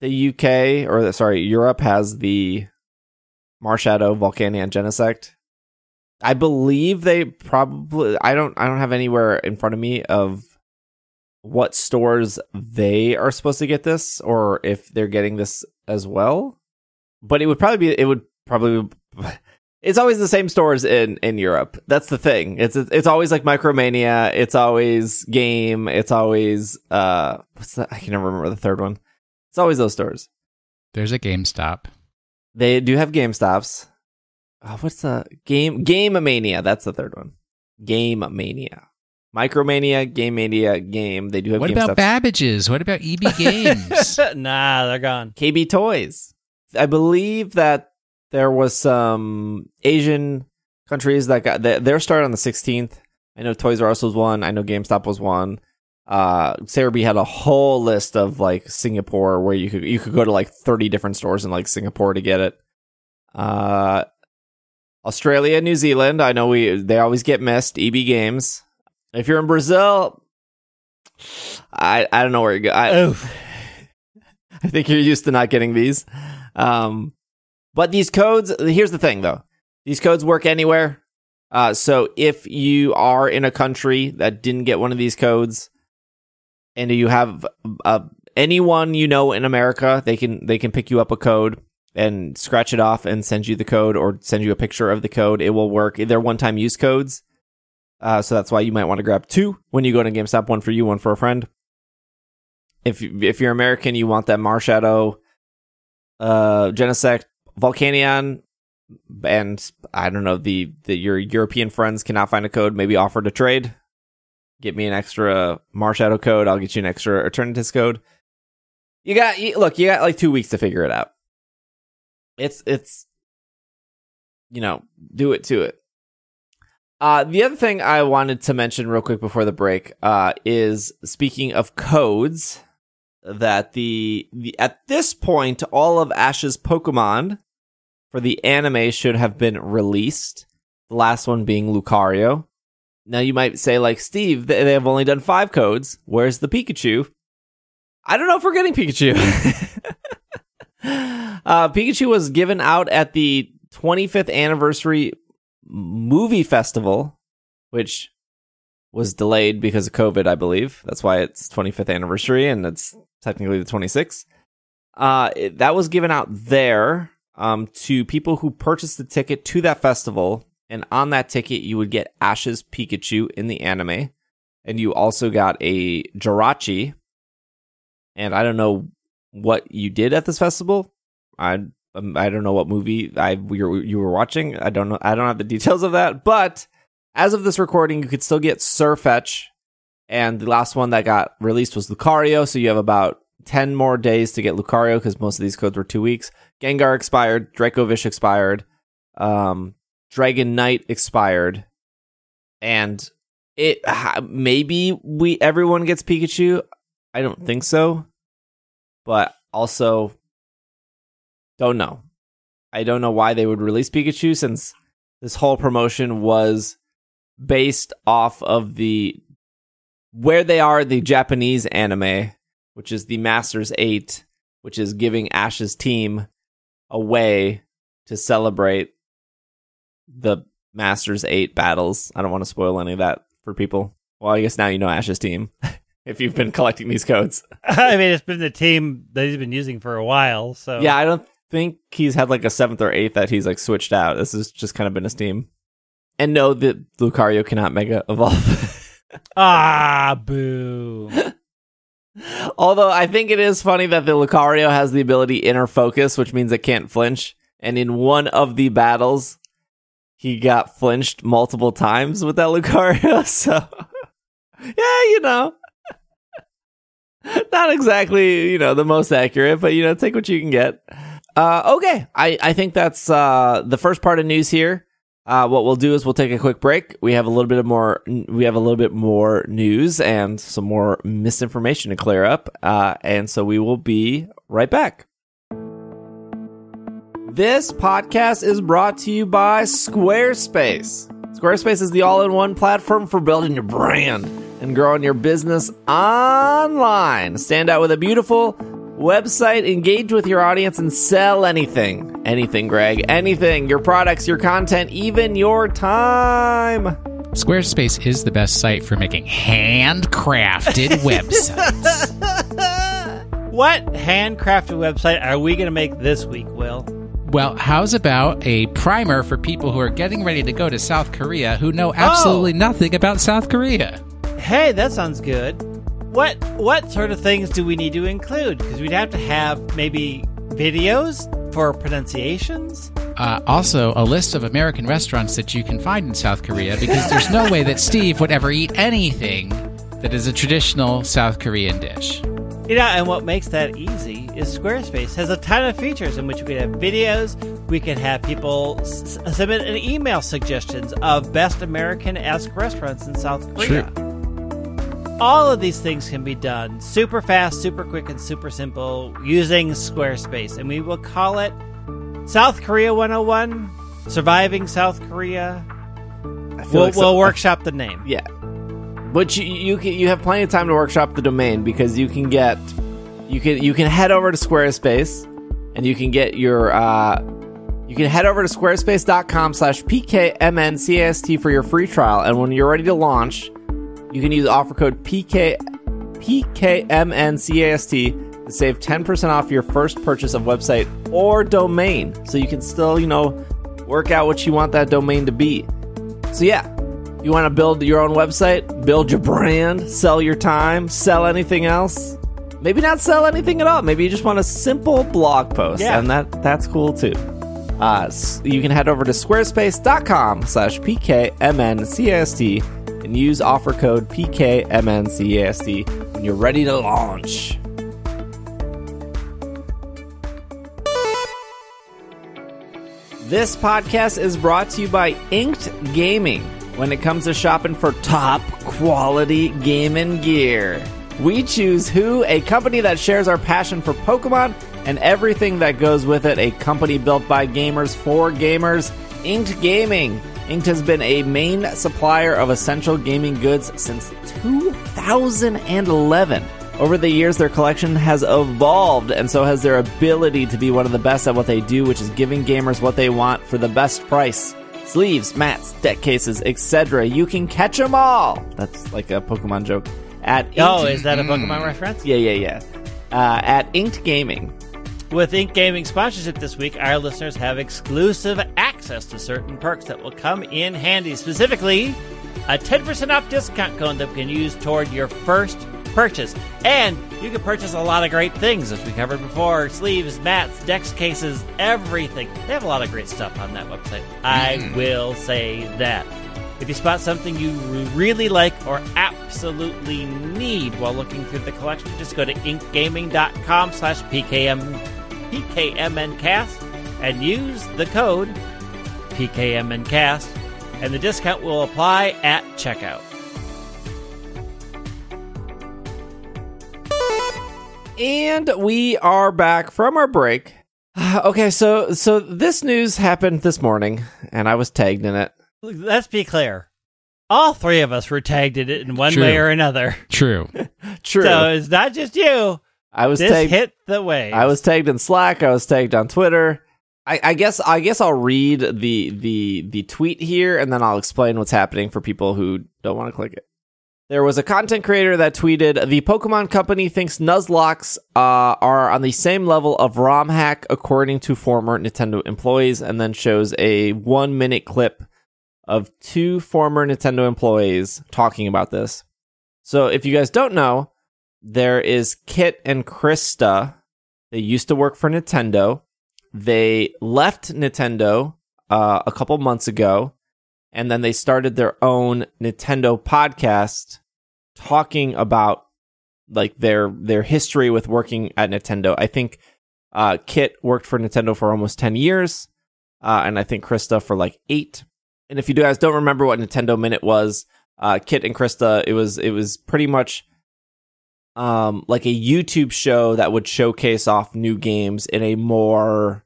the UK or the, sorry Europe has the Marshadow Volcanion Genesect. I believe they probably I don't I don't have anywhere in front of me of what stores they are supposed to get this or if they're getting this as well. But it would probably be it would probably it's always the same stores in in Europe. That's the thing. It's it's always like Micromania. It's always Game. It's always uh what's that? I can never remember the third one. It's always those stores. There's a GameStop. They do have Game Stops. Oh, what's the game? Game Mania. That's the third one. Game Mania. Micromania, Game Mania, Game. They do have What Game about Stops. Babbage's? What about EB Games? nah, they're gone. KB Toys. I believe that there was some Asian countries that got that their start on the 16th. I know Toys R Us was one. I know GameStop was one. Uh, Serebii had a whole list of like Singapore where you could you could go to like 30 different stores in like Singapore to get it. Uh, Australia, New Zealand. I know we they always get missed. EB Games. If you're in Brazil, I I don't know where you go. I, I think you're used to not getting these. Um, but these codes, here's the thing though. These codes work anywhere. Uh, so if you are in a country that didn't get one of these codes and you have uh, anyone you know in America, they can they can pick you up a code and scratch it off and send you the code or send you a picture of the code. It will work. They're one-time use codes. Uh, so that's why you might want to grab two when you go to GameStop, one for you, one for a friend if you- if you're American, you want that Marshadow, uh, Genesect, Volcanion, and I don't know the the your European friends cannot find a code. Maybe offer to trade. Get me an extra Marshadow code. I'll get you an extra Eternatus code. You got you, look. You got like two weeks to figure it out. It's it's you know do it to it. Uh, the other thing I wanted to mention real quick before the break uh, is speaking of codes that the, the at this point all of Ash's Pokemon for the anime should have been released. The last one being Lucario. Now you might say like Steve, they they have only done five codes. Where's the Pikachu? I don't know if we're getting Pikachu. uh, Pikachu was given out at the 25th anniversary movie festival, which was delayed because of COVID, I believe. That's why it's 25th anniversary and it's technically the 26th. Uh, it- that was given out there um, to people who purchased the ticket to that festival. And on that ticket, you would get Ash's Pikachu in the anime. And you also got a Jirachi. And I don't know what you did at this festival. I um, I don't know what movie I you were, you were watching. I don't know. I don't have the details of that. But as of this recording, you could still get Sirfetch'd, and the last one that got released was Lucario. So you have about ten more days to get Lucario because most of these codes were two weeks. Gengar expired. Dracovish expired. Um, Dragonite expired, and it maybe we everyone gets Pikachu. I don't think so, but also don't know. I don't know why they would release Pikachu since this whole promotion was based off of the where they are the Japanese anime, which is the Masters 8, which is giving Ash's team a way to celebrate the Masters 8 battles. I don't want to spoil any of that for people. Well, I guess now you know Ash's team if you've been collecting these codes. I mean, it's been the team that he's been using for a while. So Yeah, I don't think he's had like a seventh or eighth that he's like switched out. This has just kind of been his team. And no, that Lucario cannot mega evolve. ah, boo. Although I think it is funny that the Lucario has the ability inner focus, which means it can't flinch. And in one of the battles, he got flinched multiple times with that Lucario. So, yeah, you know, not exactly, you know, the most accurate, but you know, take what you can get. Uh, okay, I I think that's uh the first part of news here. Uh, what we'll do is we'll take a quick break. We have a little bit of more. We have a little bit more news and some more misinformation to clear up. Uh, and so we will be right back. This podcast is brought to you by Squarespace. Squarespace is the all-in-one platform for building your brand and growing your business online. Stand out with a beautiful website, engage with your audience, and sell anything. Anything, Greg. Anything. Your products, your content, even your time. Squarespace is the best site for making handcrafted websites. what handcrafted website are we going to make this week, Will? Well, how's about a primer for people who are getting ready to go to South Korea who know absolutely Oh. nothing about South Korea? Hey, that sounds good. What what sort of things do we need to include? Because we'd have to have maybe videos for pronunciations. Uh, also, a list of American restaurants that you can find in South Korea because there's no way that Steve would ever eat anything that is a traditional South Korean dish. You know, and what makes that easy is Squarespace has a ton of features in which we can have videos. We can have people s- submit an email suggestions of best American-esque restaurants in South Korea. All of these things can be done super fast, super quick, and super simple using Squarespace, and we will call it South Korea 101, Surviving South Korea. I feel We'll, like so- we'll workshop the name. Yeah, but you you can you have plenty of time to workshop the domain because you can get you can you can head over to Squarespace and you can get your uh you can head over to squarespace.com slash pkmncast for your free trial and when you're ready to launch you can use offer code pk pkmncast to save 10% off your first purchase of website or domain so you can still you know work out what you want that domain to be so yeah you want to build your own website, build your brand, sell your time, sell anything else. Maybe not sell anything at all. Maybe you just want a simple blog post, Yeah. and that that's cool too. Uh, you can head over to squarespace.com slash pkmncast and use offer code pkmncast when you're ready to launch. This podcast is brought to you by Inked Gaming. When it comes to shopping for top quality gaming gear, we choose Who, a company that shares our passion for Pokemon and everything that goes with it. A company built by gamers for gamers. Inked Gaming. Inked has been a main supplier of essential gaming goods since 2011. Over the years, their collection has evolved, and so has their ability to be one of the best at what they do, which is giving gamers what they want for the best price. Sleeves, mats, deck cases, etc. You can catch them all. That's like a Pokemon joke. At Oh, is that a Pokemon reference? yeah, yeah, yeah. Uh, at Inked Gaming. With Inked Gaming sponsorship this week, our listeners have exclusive access to certain perks that will come in handy. Specifically, a 10% off discount code that you can use toward your first purchase. And you can purchase a lot of great things, as we covered before sleeves, mats, decks, cases, everything. They have a lot of great stuff on that website. I mm. will say that. If you spot something you really like or absolutely need while looking through the collection, just go to inkedgaming.com slash PKM, PKMNcast and use the code PKMNcast, and the discount will apply at checkout. And we are back from our break. Okay, so so this news happened this morning, and I was tagged in it. Let's be clear. All three of us were tagged in it in one True. way or another. True. True, So it's not just you. I was This tagged. hit the wave. I was tagged in Slack. I was tagged on Twitter. I, I guess I guess I'll read the the the tweet here, and then I'll explain what's happening for people who don't want to click it. There was a content creator that tweeted, "The Pokemon Company thinks Nuzlockes uh, are on the same level of ROM hack, according to former Nintendo employees," and then shows a one-minute clip of two former Nintendo employees talking about this. So, if you guys don't know, there is Kit and Krista. They used to work for Nintendo. They left Nintendo uh, a couple months ago, and then they started their own Nintendo podcast talking about like their their history with working at Nintendo. I think uh, Kit worked for Nintendo for almost ten years, uh, and I think Krista for like eight. And if you guys don't remember what Nintendo Minute was, uh, Kit and Krista, it was it was pretty much um like a YouTube show that would showcase off new games in a more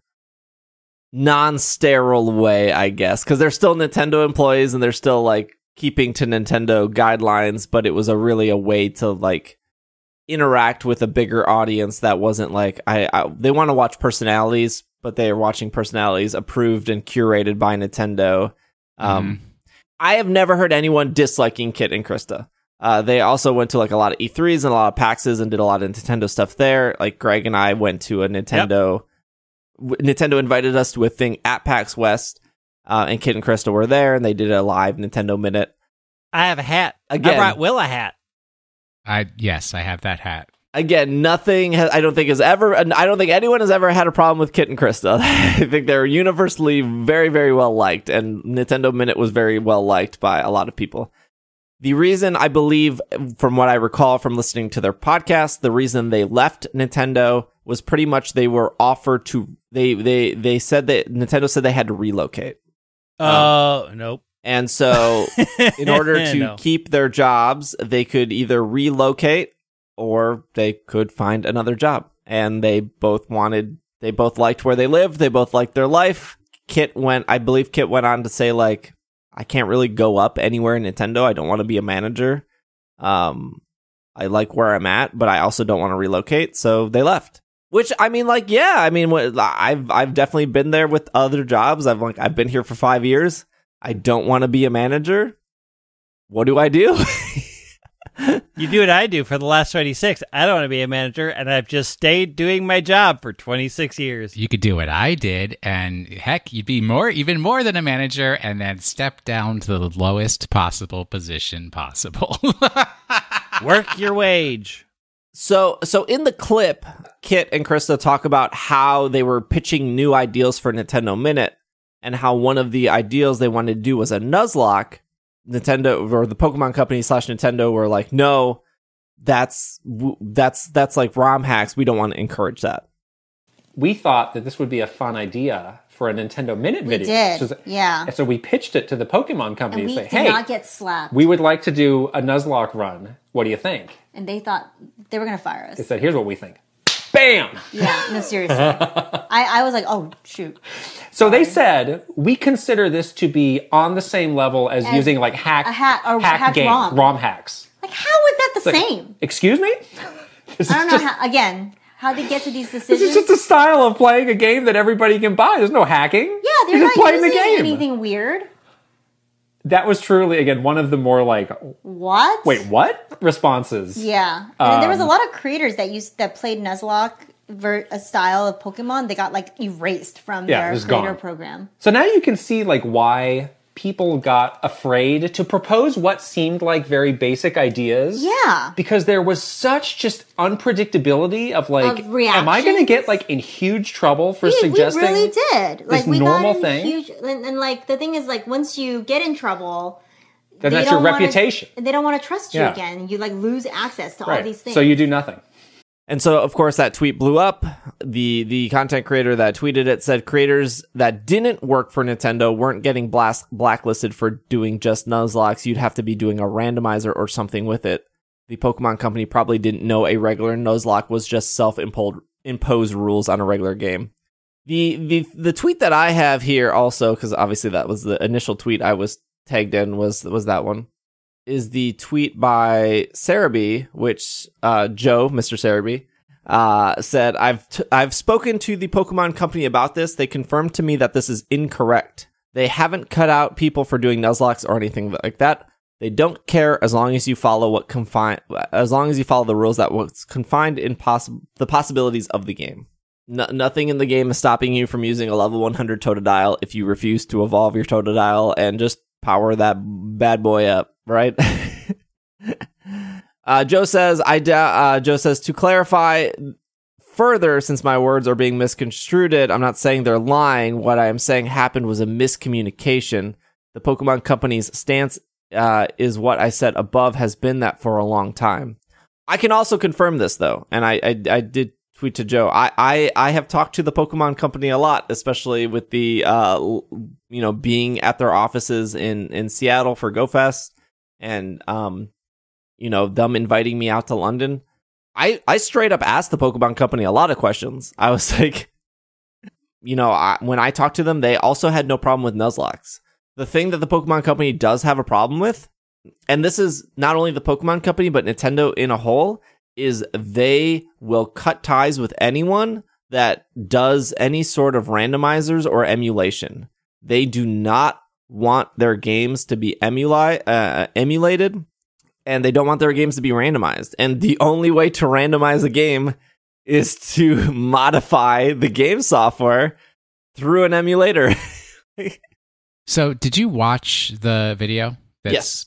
non-sterile way, I guess, because they're still Nintendo employees and they're still like keeping to Nintendo guidelines, but it was a really a way to like interact with a bigger audience that wasn't like I, I they want to watch personalities, but they are watching personalities approved and curated by Nintendo. Um, I have never heard anyone disliking Kit and Krista. Uh, they also went to like a lot of E3s and a lot of PAXs and did a lot of Nintendo stuff there. Like Greg and I went to a Nintendo. w- Nintendo invited us to a thing at PAX West, uh, and Kit and Krista were there, and they did a live Nintendo Minute. I have a hat. Again. I brought Will a hat. I yes, I have that hat. Again, nothing. Has, I don't think has ever. I don't think anyone has ever had a problem with Kit and Krista. I think they're universally very, very well liked, and Nintendo Minute was very well liked by a lot of people. The reason I believe, from what I recall from listening to their podcast, the reason they left Nintendo was pretty much they were offered to. They they they said that Nintendo said they had to relocate, Oh, nope. and so in order to No. keep their jobs, they could either relocate or they could find another job. And they both wanted, they both liked where they lived. They both liked their life. Kit went, I believe Kit went on to say, like, I can't really go up anywhere in Nintendo. I don't want to be a manager. Um, I like where I'm at, but I also don't want to relocate. So they left. Which I mean, like, yeah, I mean, I've I've definitely been there with other jobs. I've like I've been here for five years. I don't want to be a manager. What do I do? You do what I do for the last 26. I don't want to be a manager, and I've just stayed doing my job for 26 years. You could do what I did, and heck, you'd be more, even more than a manager, and then step down to the lowest possible position possible. Work your wage. So, so in the clip, Kit and Krista talk about how they were pitching new ideals for Nintendo Minute, and how one of the ideals they wanted to do was a Nuzlocke. Nintendo or the Pokemon Company slash Nintendo were like, no, that's that's that's like ROM hacks. We don't want to encourage that. we thought that this would be a fun idea for a Nintendo Minute We video. did, So, yeah. so we pitched it to the Pokemon company And and say, did "Hey, not get slapped. we would like to do a Nuzlocke run. What do you think?" and they thought they were going to fire us. They said, "Here's what we think." Bam. Yeah, no, seriously. I, I was like, oh, shoot. So they said we consider this to be on the same level as, As using like hack a hack- or hack hack game ROM. hacks. Like, how is that the Like, same? Excuse me. This I don't know just- how, again, how they get to these decisions? This is just a style of playing a game that everybody can buy. There's no hacking. yeah, they're You're not playing the game. anything weird. That was truly again one of the more like, What? wait, what responses? Yeah, and there was a Um, lot of creators that used that played Nuzlocke ver- a style of Pokemon. They got like erased from Yeah, their creator gone. program. So now you can see like why people got afraid to propose what seemed like very basic ideas. Yeah, Because there was such just unpredictability of like, Of am I going to get like in huge trouble for we, we suggesting? really did. Like we normal got in thing? huge, and, and like the thing is, like once you get in trouble, Then that's your don't wanna- they don't want to trust you Yeah. again. You like lose access to all these things. So you do nothing. And so, of course, that tweet blew up. The the content creator that tweeted it said creators that didn't work for Nintendo weren't getting blast- blacklisted for doing just Nuzlockes. You'd have to be doing a randomizer or something with it. The Pokemon Company probably didn't know a regular Nuzlocke was just self imposed rules on a regular game. The the the tweet that I have here also, because obviously that was the initial tweet I was tagged in was was that one is the tweet by Serebii, which uh, Joe, Mr. Serebii, uh, said, "I've t- I've spoken to the Pokemon Company about this. They confirmed to me that this is incorrect. They haven't cut out people for doing Nuzlockes or anything like that. They don't care as long as you follow what confine as long as you follow the rules that what's confined in possible the possibilities of the game. No- nothing in the game is stopping you from using a level 100 Totodile if you refuse to evolve your Totodile and just power that bad boy up, right? uh, Joe says, I uh, Joe says to clarify further, since my words are being misconstrued, I'm not saying they're lying. What I am saying happened was a miscommunication. The Pokemon Company's stance uh, is what I said above has been that for a long time. I can also confirm this though, and I I, I did tweet to Joe. I, I I have talked to the Pokemon Company a lot, especially with the uh you know being at their offices in in Seattle for GoFest, and um you know them inviting me out to London. I I straight up asked the Pokemon Company a lot of questions. I was like, you know, I, when I talked to them, they also had no problem with Nuzlocke. The thing that the Pokemon Company does have a problem with, and this is not only the Pokemon Company but Nintendo in a whole, is they will cut ties with anyone that does any sort of randomizers or emulation. They do not want their games to be emuli- uh, emulated and they don't want their games to be randomized. And the only way to randomize a game is to modify the game software through an emulator. So, did you watch the video? Yes.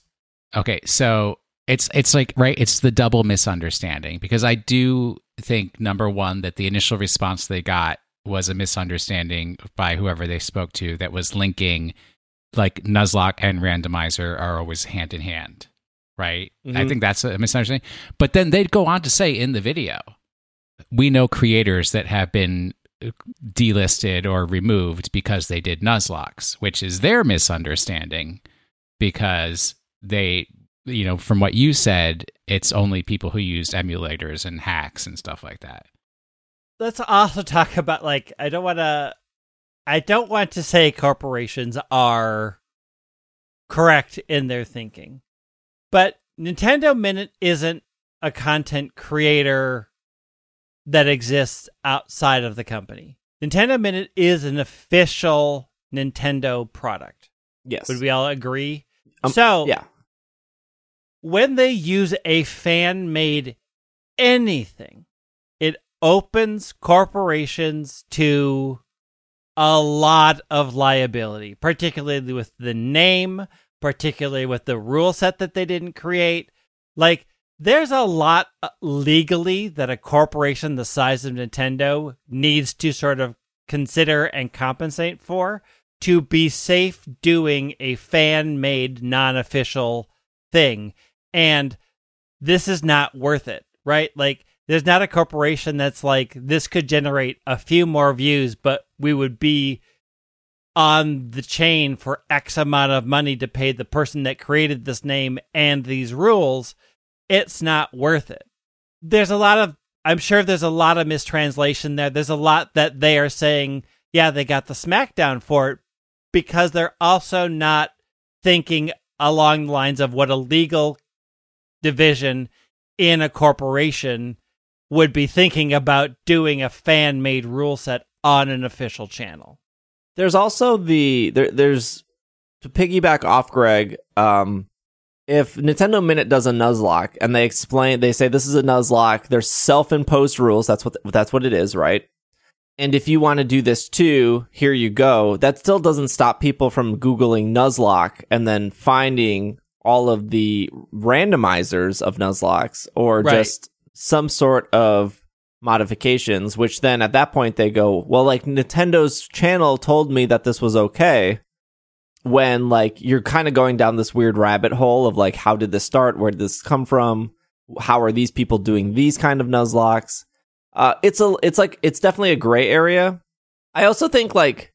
Okay, so it's it's like right, it's the double misunderstanding because I do think number one that the initial response they got was a misunderstanding by whoever they spoke to that was linking like Nuzlocke and randomizer are always hand in hand, right? I Mhm. think that's a misunderstanding. But then they'd go on to say in the video, we know creators that have been delisted or removed because they did Nuzlockes, which is their misunderstanding because they, you know, from what you said, it's only people who used emulators and hacks and stuff like that. Let's also talk about like I don't want to I don't want to say corporations are correct in their thinking. But Nintendo Minute isn't a content creator that exists outside of the company. Nintendo Minute is an official Nintendo product. yes. Would we all agree? Um, so, yeah. When they use a fan made anything, it opens corporations to a lot of liability, particularly with the name, particularly with the rule set that they didn't create. Like, there's a lot uh, legally that a corporation the size of Nintendo needs to sort of consider and compensate for to be safe doing a fan made non official thing. And this is not worth it, right? Like, there's not a corporation that's like, this could generate a few more views, but we would be on the chain for X amount of money to pay the person that created this name and these rules. It's not worth it. There's a lot of, I'm sure there's a lot of mistranslation there. There's a lot that they are saying, yeah, they got the smackdown for it because they're also not thinking along the lines of what a legal division in a corporation would be thinking about doing a fan made rule set on an official channel. There's also the there, there's to piggyback off Greg. Um, if Nintendo Minute does a Nuzlocke and they explain, they say this is a Nuzlocke. There's self-imposed rules. That's what that's what it is, right? And if you want to do this too, here you go. That still doesn't stop people from googling Nuzlocke and then finding all of the randomizers of Nuzlockes or Right. just some sort of modifications, which then at that point they go, well, like Nintendo's channel told me that this was okay. When like you're kind of going down this weird rabbit hole of like, how did this start? Where did this come from? How are these people doing these kind of Nuzlockes? Uh, it's a, it's like, it's definitely a gray area. I also think like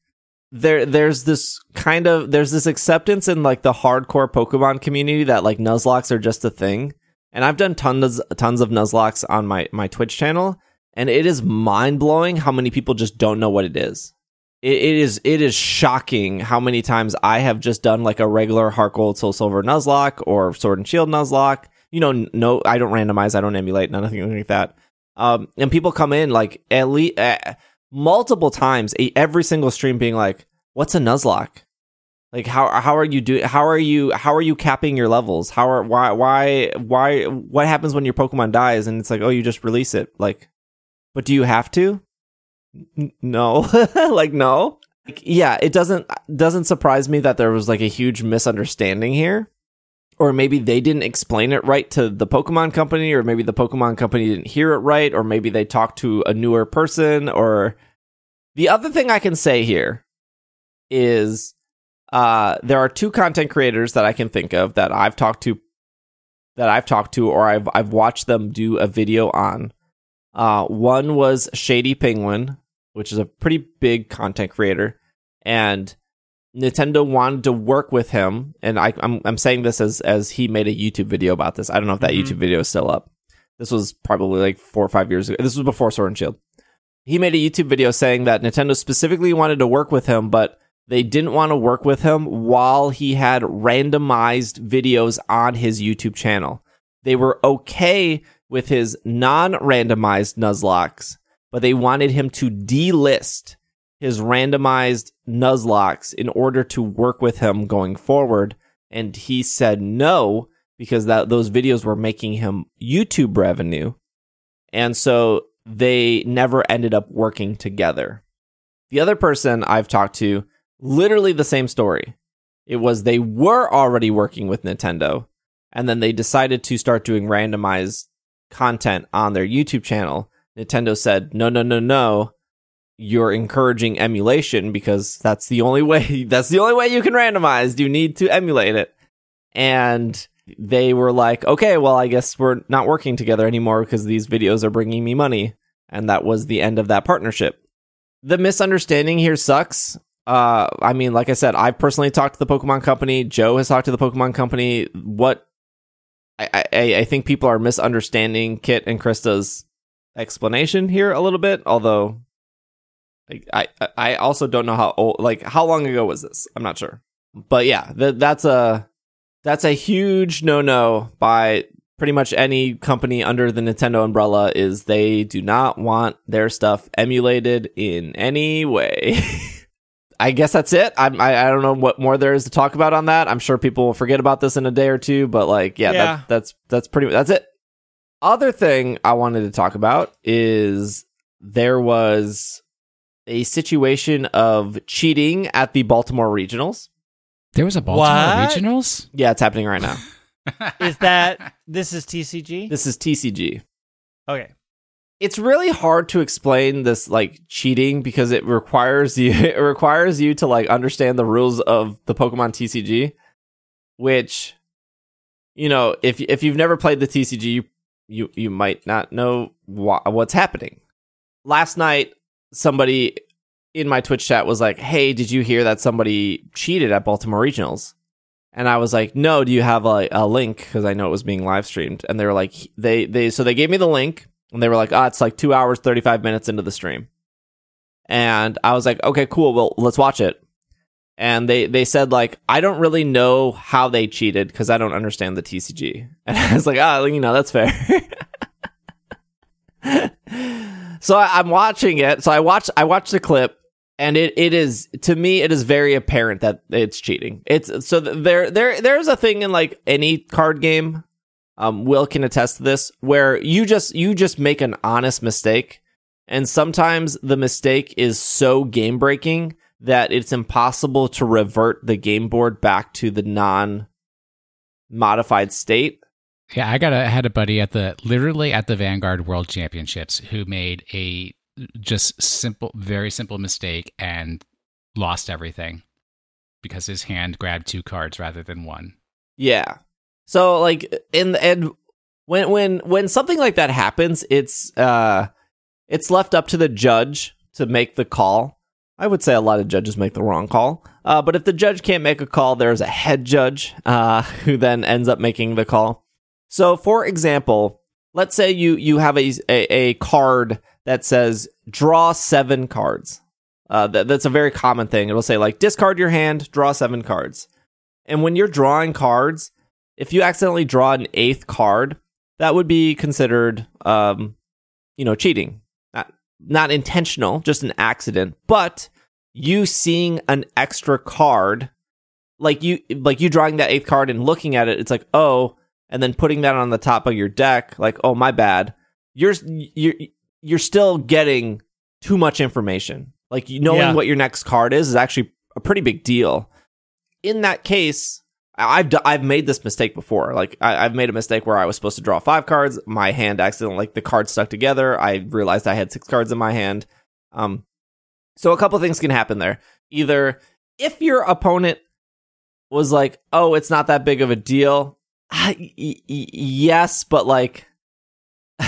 there, there's this kind of, there's this acceptance in like the hardcore Pokemon community that like Nuzlockes are just a thing. And I've done tons, tons of Nuzlockes on my, my Twitch channel and it is mind blowing how many people just don't know what it is. It, it is it is shocking how many times I have just done like a regular Heart Gold Soul Silver Nuzlocke or Sword and Shield Nuzlocke. You know, no, I don't randomize, I don't emulate, nothing like that. Um, and people come in like at least uh, multiple times, every single stream being like, "What's a Nuzlocke?" Like how how are you doing? How are you how are you capping your levels? How are why why why what happens when your Pokemon dies and it's like oh you just release it like, but do you have to? N- no, like no. Like, yeah, it doesn't doesn't surprise me that there was like a huge misunderstanding here, or maybe they didn't explain it right to the Pokemon company, or maybe the Pokemon company didn't hear it right, or maybe they talked to a newer person, or the other thing I can say here is uh, there are two content creators that I can think of that I've talked to that I've talked to or I've I've watched them do a video on. Uh, one was Shady Penguin, which is a pretty big content creator, and Nintendo wanted to work with him. And I, I'm I'm saying this as as he made a YouTube video about this. I don't know if that Mhm. YouTube video is still up. This was probably like four or five years ago. This was before Sword and Shield. He made a YouTube video saying that Nintendo specifically wanted to work with him, but they didn't want to work with him while he had randomized videos on his YouTube channel. They were okay with his non randomized Nuzlockes, but they wanted him to delist his randomized Nuzlockes in order to work with him going forward. And he said no because that those videos were making him YouTube revenue. And so they never ended up working together. The other person I've talked to, literally the same story. It was they were already working with Nintendo, and then they decided to start doing randomized content on their YouTube channel. Nintendo said, no, no, no, no. You're encouraging emulation because that's the only way that's the only way you can randomize. You need to emulate it. And they were like, okay, well, I guess we're not working together anymore because these videos are bringing me money. And that was the end of that partnership. The misunderstanding here sucks. Uh, I mean, like I said, I've personally talked to the Pokemon Company. Joe has talked to the Pokemon Company. What I, I, I think people are misunderstanding Kit and Krista's explanation here a little bit. Although, like, I I also don't know how old, like, how long ago was this? I'm not sure. But yeah, th- that's a that's a huge no no by pretty much any company under the Nintendo umbrella. Is they do not want their stuff emulated in any way. I guess that's it. I'm, I I don't know what more there is to talk about on that. I'm sure people will forget about this in a day or two, but like, yeah, Yeah. That, that's that's pretty. That's it. Other thing I wanted to talk about is there was a situation of cheating at the Baltimore Regionals. There was a Baltimore What? Regionals. Yeah, it's happening right now. Is that this is TCG? this is TCG. Okay. it's really hard to explain this like cheating because it requires you it requires you to like understand the rules of the Pokemon TCG, which you know if if you've never played the TCG, you you, you might not know wha- what's happening. Last night, somebody in my Twitch chat was like, "Hey, did you hear that somebody cheated at Baltimore Regionals?" And I was like, "No, do you have a, a link?" Because I know it was being live streamed. And they were like, "They they so they gave me the link." And they were like, ah, it's like two hours, 35 minutes into the stream. And I was like, okay, cool. Well, let's watch it. And they, they said like, I don't really know how they cheated because I don't understand the TCG. And I was like, ah, you know, that's fair. so I, I'm watching it. So I watched, I watched the clip and it, it is, to me, it is very apparent that it's cheating. It's, so there, there, there's a thing in like any card game um, Will can attest to this, where you just you just make an honest mistake, and sometimes the mistake is so game breaking that it's impossible to revert the game board back to the non modified state. Yeah, I got a I had a buddy at the literally at the Vanguard World Championships who made a just simple, very simple mistake and lost everything because his hand grabbed two cards rather than one. Yeah. So like in and when when when something like that happens, it's uh it's left up to the judge to make the call. I would say a lot of judges make the wrong call. Uh, but if the judge can't make a call, there's a head judge uh, who then ends up making the call. So, for example, let's say you you have a a, a card that says draw seven cards. Uh, that, that's a very common thing. It'll say like discard your hand, draw seven cards. And when you're drawing cards, if you accidentally draw an eighth card, that would be considered, um, you know, cheating. Not not intentional, just an accident. But you seeing an extra card like you like you drawing that eighth card and looking at it, it's like oh, and then putting that on the top of your deck, like oh my bad. You're you're you're still getting too much information. Like knowing Yeah. what your next card is is actually a pretty big deal. In that case, I've d- I've made this mistake before. Like I, I've made a mistake where I was supposed to draw five cards. My hand accidentally like the cards stuck together. I realized I had six cards in my hand. Um, so a couple things can happen there. Either if your opponent was like, "Oh, it's not that big of a deal," Ah, I- y- y- yes, but like,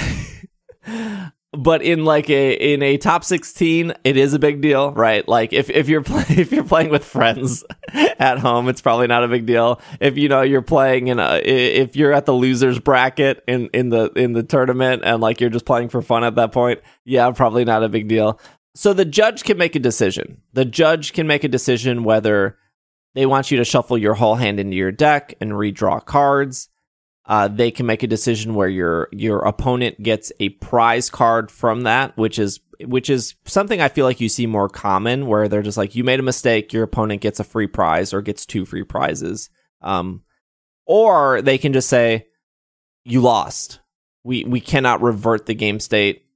but in like a in a top sixteen, it is a big deal, right? Like if if you're play, if you're playing with friends at home, it's probably not a big deal. If you know you're playing in a if you're at the losers bracket in in the in the tournament and like you're just playing for fun at that point, yeah, probably not a big deal. So the judge can make a decision. The judge can make a decision whether they want you to shuffle your whole hand into your deck and redraw cards. Uh, they can make a decision where your your opponent gets a prize card from that, which is which is something I feel like you see more common, where they're just like, you made a mistake, your opponent gets a free prize or gets two free prizes. Um, or they can just say, you lost. We we cannot revert the game state.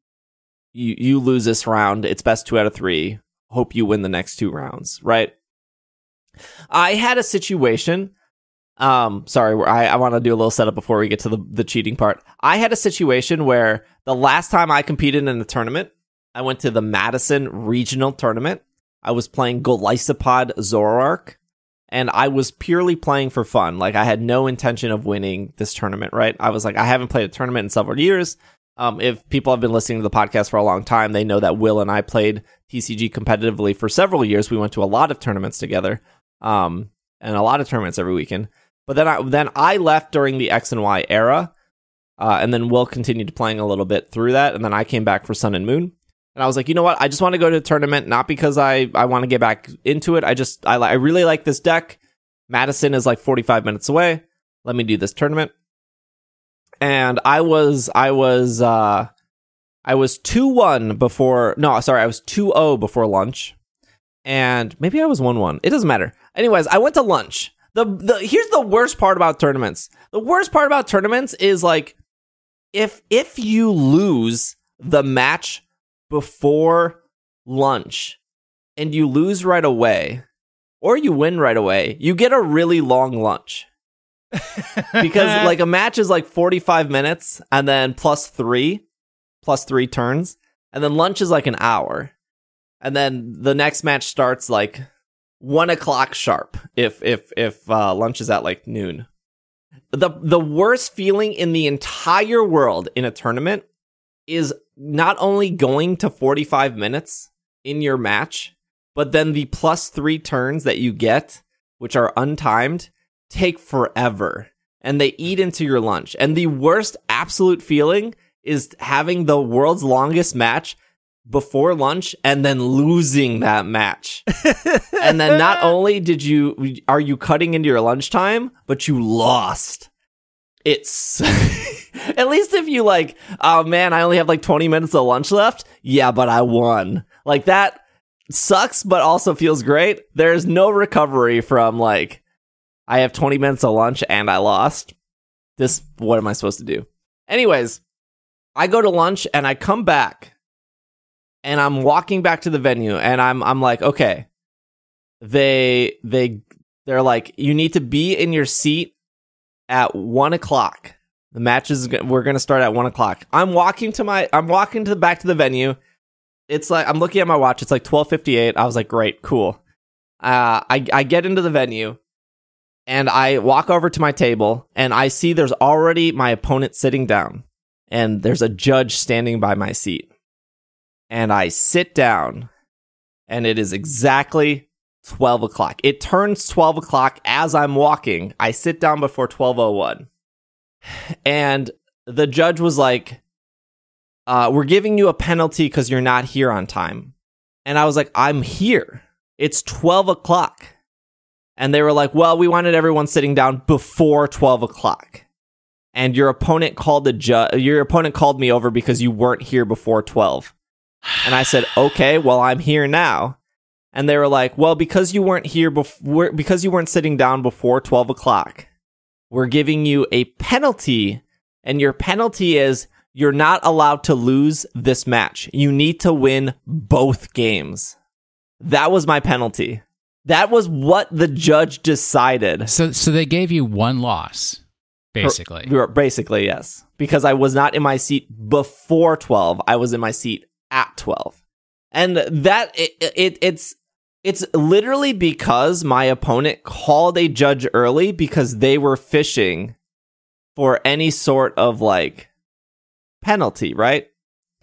You you lose this round. It's best two out of three. Hope you win the next two rounds. Right. I had a situation. Um, sorry, I, I want to do a little setup before we get to the, the cheating part. I had a situation where the last time I competed in a tournament, I went to the Madison Regional Tournament. I was playing Golisopod Zoroark, and I was purely playing for fun. Like I had no intention of winning this tournament, right? I was like, I haven't played a tournament in several years. Um, if people have been listening to the podcast for a long time, they know that Will and I played TCG competitively for several years. We went to a lot of tournaments together, um, and a lot of tournaments every weekend. But then I then I left during the X and Y era, uh, and then Will continued playing a little bit through that, and then I came back for Sun and Moon. And I was like, you know what? I just want to go to a tournament, not because I, I want to get back into it. I just I I really like this deck. Madison is like 45 minutes away. Let me do this tournament. And I was I was uh I was 2-1 before no, sorry, I was 2-0 before lunch. And maybe I was 1-1. It doesn't matter. Anyways, I went to lunch. The the here's the worst part about tournaments. The worst part about tournaments is like if if you lose the match before lunch and you lose right away or you win right away, you get a really long lunch. because like a match is like 45 minutes and then plus 3 plus 3 turns and then lunch is like an hour and then the next match starts like one o'clock sharp if if if uh, lunch is at like noon the the worst feeling in the entire world in a tournament is not only going to 45 minutes in your match, but then the plus three turns that you get, which are untimed, take forever and they eat into your lunch. And the worst absolute feeling is having the world's longest match before lunch and then losing that match. and then not only did you are you cutting into your lunchtime, but you lost. It's at least if you like, oh man, I only have like 20 minutes of lunch left. Yeah, but I won. Like that sucks, but also feels great. There's no recovery from like, I have 20 minutes of lunch and I lost. This, what am I supposed to do? Anyways, I go to lunch and I come back and I'm walking back to the venue and I'm, I'm like, okay, they, they, they're like, you need to be in your seat at one o'clock. The match is we're gonna start at one o'clock. I'm walking to my I'm walking to the back to the venue. It's like I'm looking at my watch. It's like twelve fifty eight. I was like, great, cool. Uh, I I get into the venue, and I walk over to my table, and I see there's already my opponent sitting down, and there's a judge standing by my seat, and I sit down, and it is exactly 12 o'clock. It turns 12 o'clock as I'm walking. I sit down before 1201. And the judge was like, uh, we're giving you a penalty because you're not here on time. And I was like, I'm here. It's 12 o'clock. And they were like, well, we wanted everyone sitting down before 12 o'clock. And your opponent called the ju- your opponent called me over because you weren't here before 12. And I said, okay, well, I'm here now. and they were like, "Well, because you weren't here before, because you weren't sitting down before twelve o'clock, we're giving you a penalty, and your penalty is you're not allowed to lose this match. You need to win both games." That was my penalty. That was what the judge decided. So so they gave you one loss, basically. Basically, yes. Because I was not in my seat before 12. I was in my seat at 12. And that it, it it's it's literally because my opponent called a judge early because they were fishing for any sort of like penalty, right?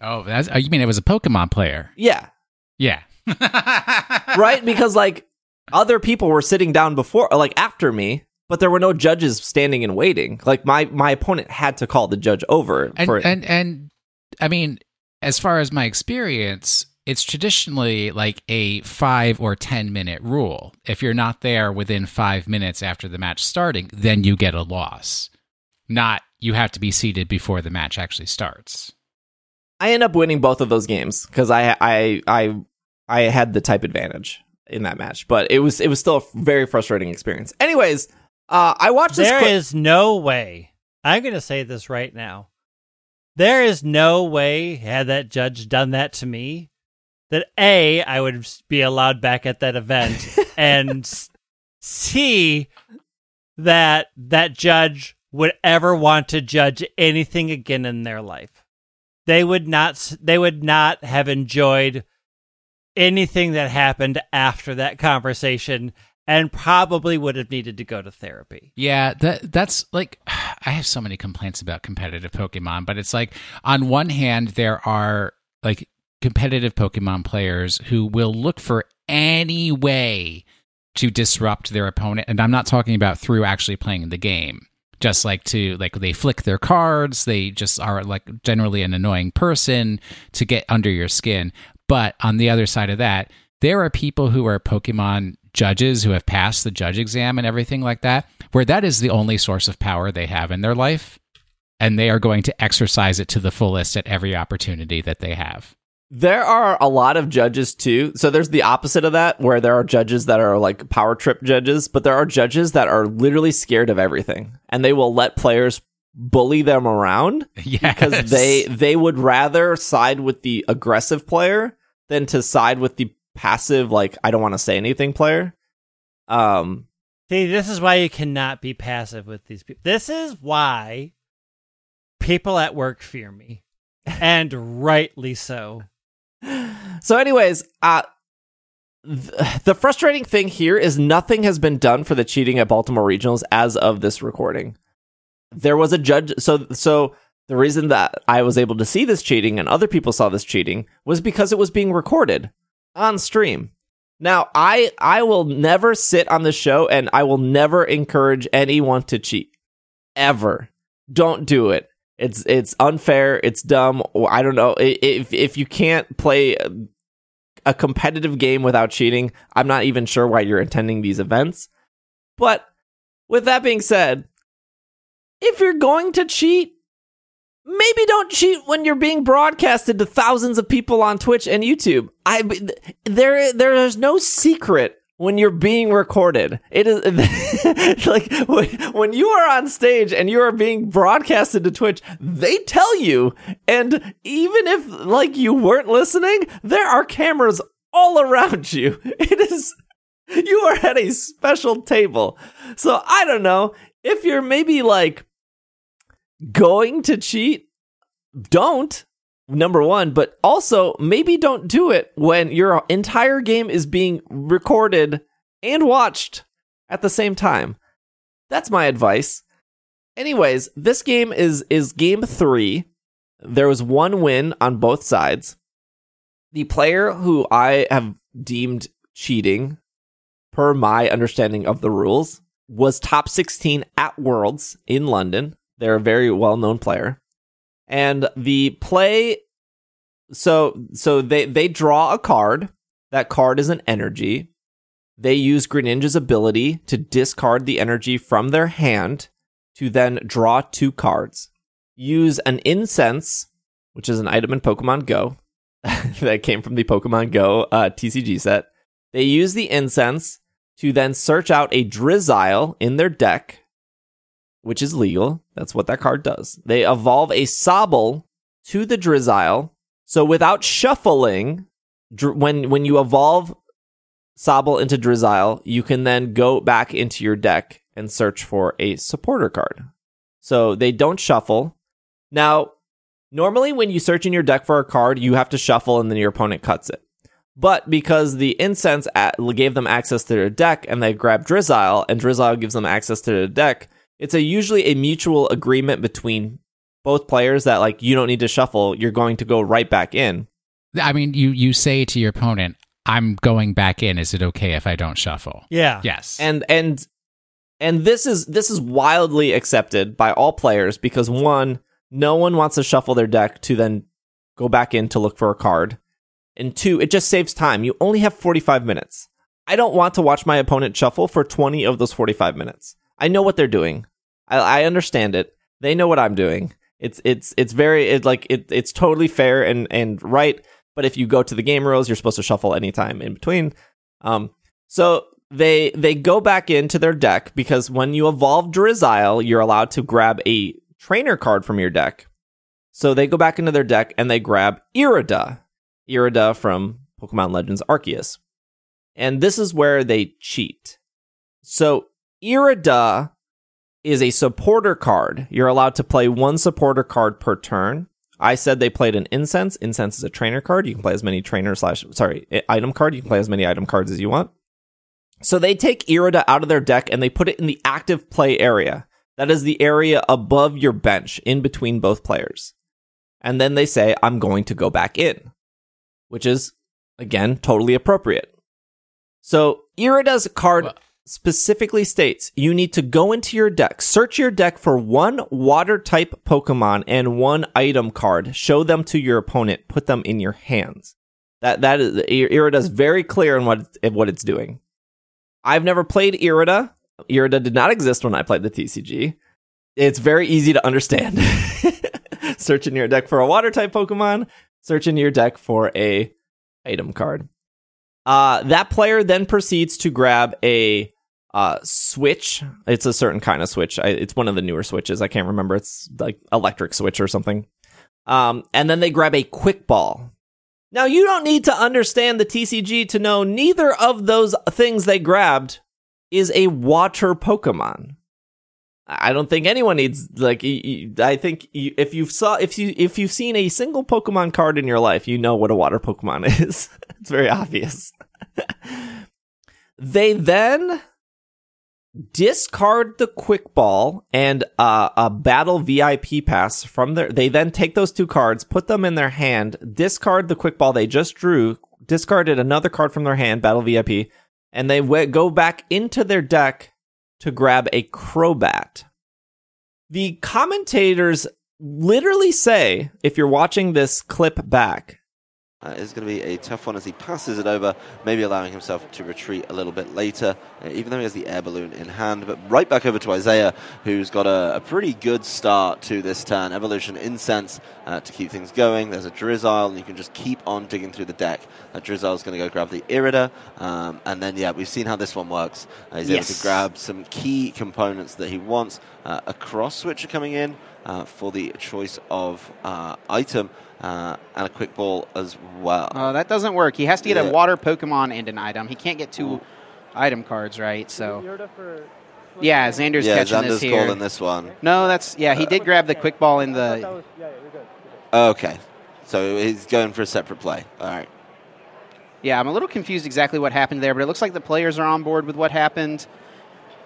Oh, that's, oh, you mean it was a Pokemon player? Yeah. Yeah. right? Because like other people were sitting down before, like after me, but there were no judges standing and waiting. Like my my opponent had to call the judge over and, for and and I mean, as far as my experience, it's traditionally like a five or ten minute rule. If you're not there within five minutes after the match starting, then you get a loss. Not you have to be seated before the match actually starts. I end up winning both of those games because I I I I had the type advantage in that match, but it was it was still a very frustrating experience. Anyways, uh, I watched this. There is no way. I'm going to say this right now. There is no way had that judge done that to me that a I would be allowed back at that event, and c that that judge would ever want to judge anything again in their life. They would not. They would not have enjoyed anything that happened after that conversation and probably would have needed to go to therapy. Yeah, that that's like I have so many complaints about competitive Pokemon, but it's like on one hand there are like competitive Pokemon players who will look for any way to disrupt their opponent and I'm not talking about through actually playing the game. Just like to like they flick their cards, they just are like generally an annoying person to get under your skin. But on the other side of that, there are people who are Pokemon judges who have passed the judge exam and everything like that, where that is the only source of power they have in their life. And they are going to exercise it to the fullest at every opportunity that they have. There are a lot of judges too. So there's the opposite of that, where there are judges that are like power trip judges, but there are judges that are literally scared of everything and they will let players bully them around yes. because they they would rather side with the aggressive player than to side with the passive, like I don't want to say anything player. Um, see, this is why you cannot be passive with these people. This is why people at work fear me, and rightly so. So, anyways, uh, th- the frustrating thing here is nothing has been done for the cheating at Baltimore Regionals as of this recording. There was a judge, so so the reason that I was able to see this cheating and other people saw this cheating was because it was being recorded on stream. Now, I I will never sit on the show and I will never encourage anyone to cheat. Ever. Don't do it. It's it's unfair, it's dumb, I don't know. If if you can't play a competitive game without cheating, I'm not even sure why you're attending these events. But with that being said, if you're going to cheat, maybe don't cheat when you're being broadcasted to thousands of people on Twitch and YouTube. I there there is no secret when you're being recorded. It is like when you are on stage and you are being broadcasted to Twitch, they tell you. And even if like you weren't listening, there are cameras all around you. It is you are at a special table. So I don't know if you're maybe like going to cheat, don't. Number one, but also maybe don't do it when your entire game is being recorded and watched at the same time. That's my advice. Anyways, this game is is game 3. There was one win on both sides. The player who I have deemed cheating per my understanding of the rules was top 16 at Worlds in London. They're a very well known player. And the play so so they they draw a card. That card is an energy. They use Greninja's ability to discard the energy from their hand to then draw two cards. Use an incense, which is an item in Pokemon Go that came from the Pokemon Go uh, TCG set, They use the incense to then search out a Drizzile in their deck, which is legal. That's what that card does. They evolve a Sobble to the Drizzile. So without shuffling, dr- when when you evolve Sobble into Drizzile, you can then go back into your deck and search for a supporter card. So they don't shuffle. Now, normally when you search in your deck for a card, you have to shuffle and then your opponent cuts it. But because the incense at, gave them access to their deck and they grab Drizzile and Drizzile gives them access to their deck, it's a usually a mutual agreement between both players that like you don't need to shuffle, you're going to go right back in. I mean, you you say to your opponent, "I'm going back in. Is it okay if I don't shuffle?" Yeah. Yes. and and and this is this is wildly accepted by all players because one no one wants to shuffle their deck to then go back in to look for a card and two it just saves time you only have 45 minutes i don't want to watch my opponent shuffle for 20 of those 45 minutes i know what they're doing i, I understand it they know what i'm doing it's it's it's very it like it, it's totally fair and and right but if you go to the game rules you're supposed to shuffle anytime in between um so they they go back into their deck because when you evolve Drizzile, you're allowed to grab a trainer card from your deck. So they go back into their deck and they grab Irida, Irida from Pokemon Legends Arceus. And this is where they cheat. So Irida is a supporter card. You're allowed to play one supporter card per turn. I said they played an incense. Incense is a trainer card. You can play as many trainer slash sorry item card. You can play as many item cards as you want. So they take Irida out of their deck and they put it in the active play area. That is the area above your bench in between both players. And then they say, I'm going to go back in, which is, again, totally appropriate. So Irida's card Well- specifically states you need to go into your deck, search your deck for one water type Pokemon and one item card, show them to your opponent, put them in your hands. That that is Irida's very clear in what in what it's doing. I've never played Irida. Irida did not exist when I played the TCG. It's very easy to understand. search in your deck for a water type Pokemon, search in your deck for a item card. Uh, that player then proceeds to grab a uh, switch. It's a certain kind of switch. I, it's one of the newer switches. I can't remember. It's like electric switch or something. Um, and then they grab a quick ball. Now you don't need to understand the TCG to know neither of those things they grabbed is a water Pokemon. I don't think anyone needs like. I think if you've saw if you if you've seen a single Pokemon card in your life, you know what a water Pokemon is. it's very obvious. they then discard the quick ball and uh, a battle VIP pass from their. They then take those two cards, put them in their hand, discard the quick ball they just drew, discarded another card from their hand, battle VIP, and they w- go back into their deck to grab a Crobat. The commentators literally say, if you're watching this clip back, Uh, is going to be a tough one as he passes it over, maybe allowing himself to retreat a little bit later, uh, even though he has the air balloon in hand. But right back over to Isaiah, who's got a, a pretty good start to this turn. Evolution Incense uh, to keep things going. There's a Drizzile, and you can just keep on digging through the deck. That Drizzile's going to go grab the Irida, um, and then, yeah, we've seen how this one works. Uh, he's able to grab some key components that he wants. Uh, a cross switcher coming in uh, for the choice of uh, item. Uh, and a quick ball as well. Oh, that doesn't work. He has to get Yeah. a water Pokemon and an item. He can't get two item cards, right? So, yeah, Xander's yeah, catching Xander's this here. calling this one. No, that's yeah. He did grab the quick ball in the. Yeah, yeah, we're good. Oh okay, so he's going for a separate play. All right. Yeah, I'm a little confused exactly what happened there, but it looks like the players are on board with what happened.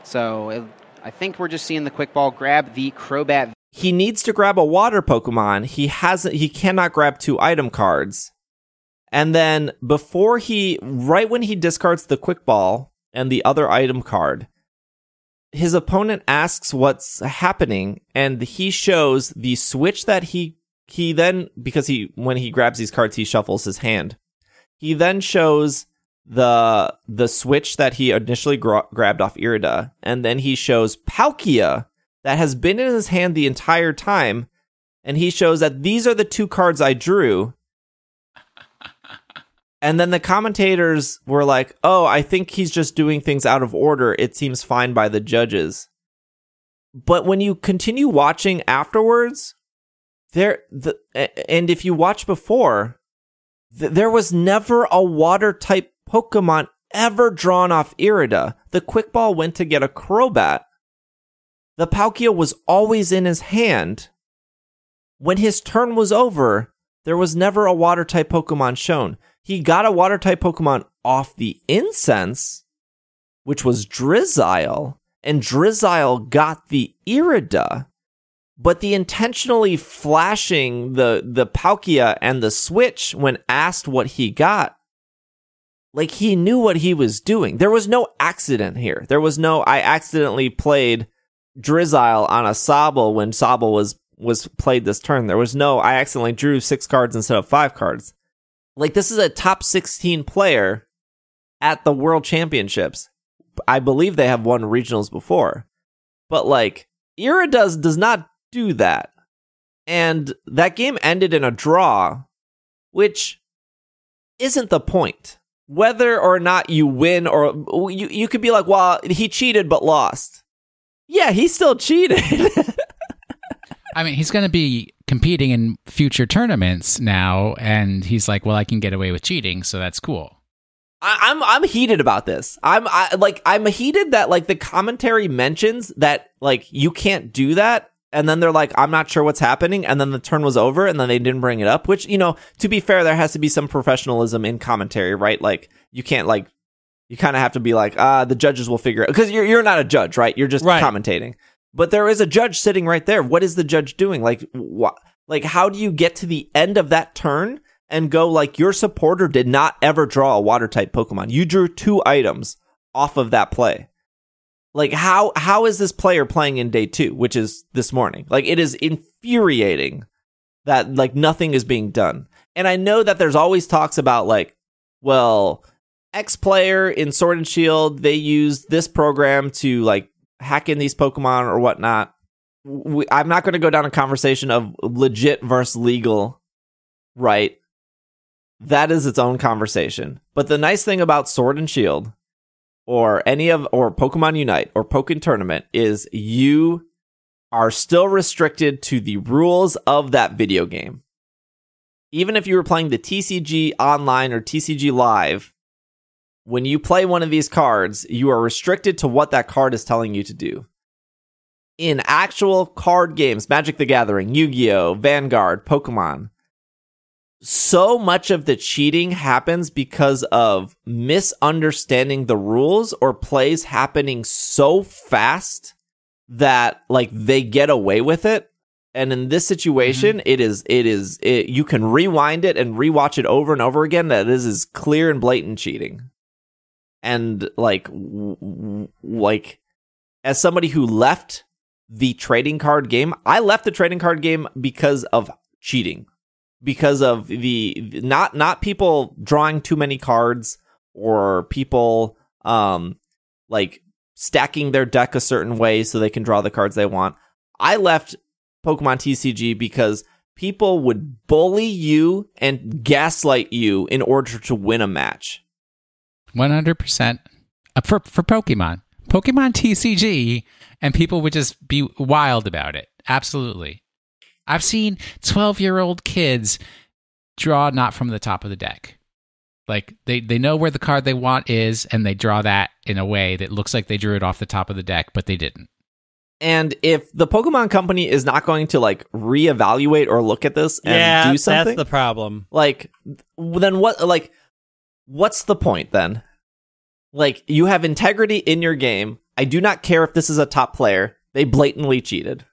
So it, I think we're just seeing the quick ball grab the Crobat. He needs to grab a water Pokemon. He hasn't. He cannot grab two item cards. And then before he, right when he discards the quick ball and the other item card, his opponent asks what's happening, and he shows the switch that he he then because he when he grabs these cards he shuffles his hand. He then shows the the switch that he initially gra- grabbed off Irida, and then he shows Palkia that has been in his hand the entire time, and he shows that these are the two cards I drew. And then the commentators were like, "Oh, I think he's just doing things out of order. It seems fine by the judges." But when you continue watching afterwards, there the and if you watch before, th- there was never a water type Pokemon ever drawn off Irida. The quick ball went to get a Crobat. The Palkia was always in his hand. When his turn was over, there was never a water type Pokemon shown. He got a water type Pokemon off the incense, which was Drizzile, and Drizzile got the Irida. But the intentionally flashing the the Palkia and the Switch when asked what he got, like he knew what he was doing. There was no accident here. There was no I accidentally played Drizzile on a Sobble when Sobble was was played this turn. There was no I accidentally drew six cards instead of five cards. Like this is a top 16 player at the World Championships. I believe they have won regionals before. But like Irida does not do that. And that game ended in a draw, which isn't the point. Whether or not you win or you you could be like, "Well, he cheated but lost." Yeah, he still cheated. I mean, he's going to be competing in future tournaments now, and he's like, "Well, I can get away with cheating, so that's cool." I, I'm I'm heated about this. I'm I, like I'm heated that like the commentary mentions that like you can't do that, and then they're like, I'm not sure what's happening, and then the turn was over, and then they didn't bring it up. Which you know, to be fair, there has to be some professionalism in commentary, right? Like you can't like you kind of have to be like, ah, the judges will figure it out. because you're you're not a judge, right? You're just Right. commentating. But there is a judge sitting right there. What is the judge doing? Like what? Like how do you get to the end of that turn and go like your supporter did not ever draw a water type Pokemon. You drew two items off of that play. Like how how is this player playing in day 2, which is this morning? Like it is infuriating that like nothing is being done. And I know that there's always talks about like well, X player in Sword and Shield, they used this program to like hack in these Pokemon or whatnot. We, I'm not going to go down a conversation of legit versus legal, right? That is its own conversation. But the nice thing about Sword and Shield or any of or Pokemon Unite or Pokken Tournament is you are still restricted to the rules of that video game. Even if you were playing the TCG online or TCG live, when you play one of these cards, you are restricted to what that card is telling you to do. In actual card games, Magic the Gathering, Yu Gi Oh!, Vanguard, Pokemon, so much of the cheating happens because of misunderstanding the rules or plays happening so fast that like they get away with it and in this situation mm-hmm. it is it is it, you can rewind it and rewatch it over and over again that this is clear and blatant cheating and like w- w- like as somebody who left the trading card game i left the trading card game because of cheating because of the not not people drawing too many cards or people um like stacking their deck a certain way so they can draw the cards they want. I left Pokemon TCG because people would bully you and gaslight you in order to win a match. One hundred percent Uh, for for Pokemon, Pokemon TCG, and people would just be wild about it. Absolutely, I've seen twelve year old kids draw not from the top of the deck. Like they they know where the card they want is, and they draw that in a way that looks like they drew it off the top of the deck, but they didn't. And if the Pokemon company is not going to like reevaluate or look at this and yeah, do something, that's the problem. like then what like what's the point then? Like you have integrity in your game. I do not care if this is a top player. They blatantly cheated.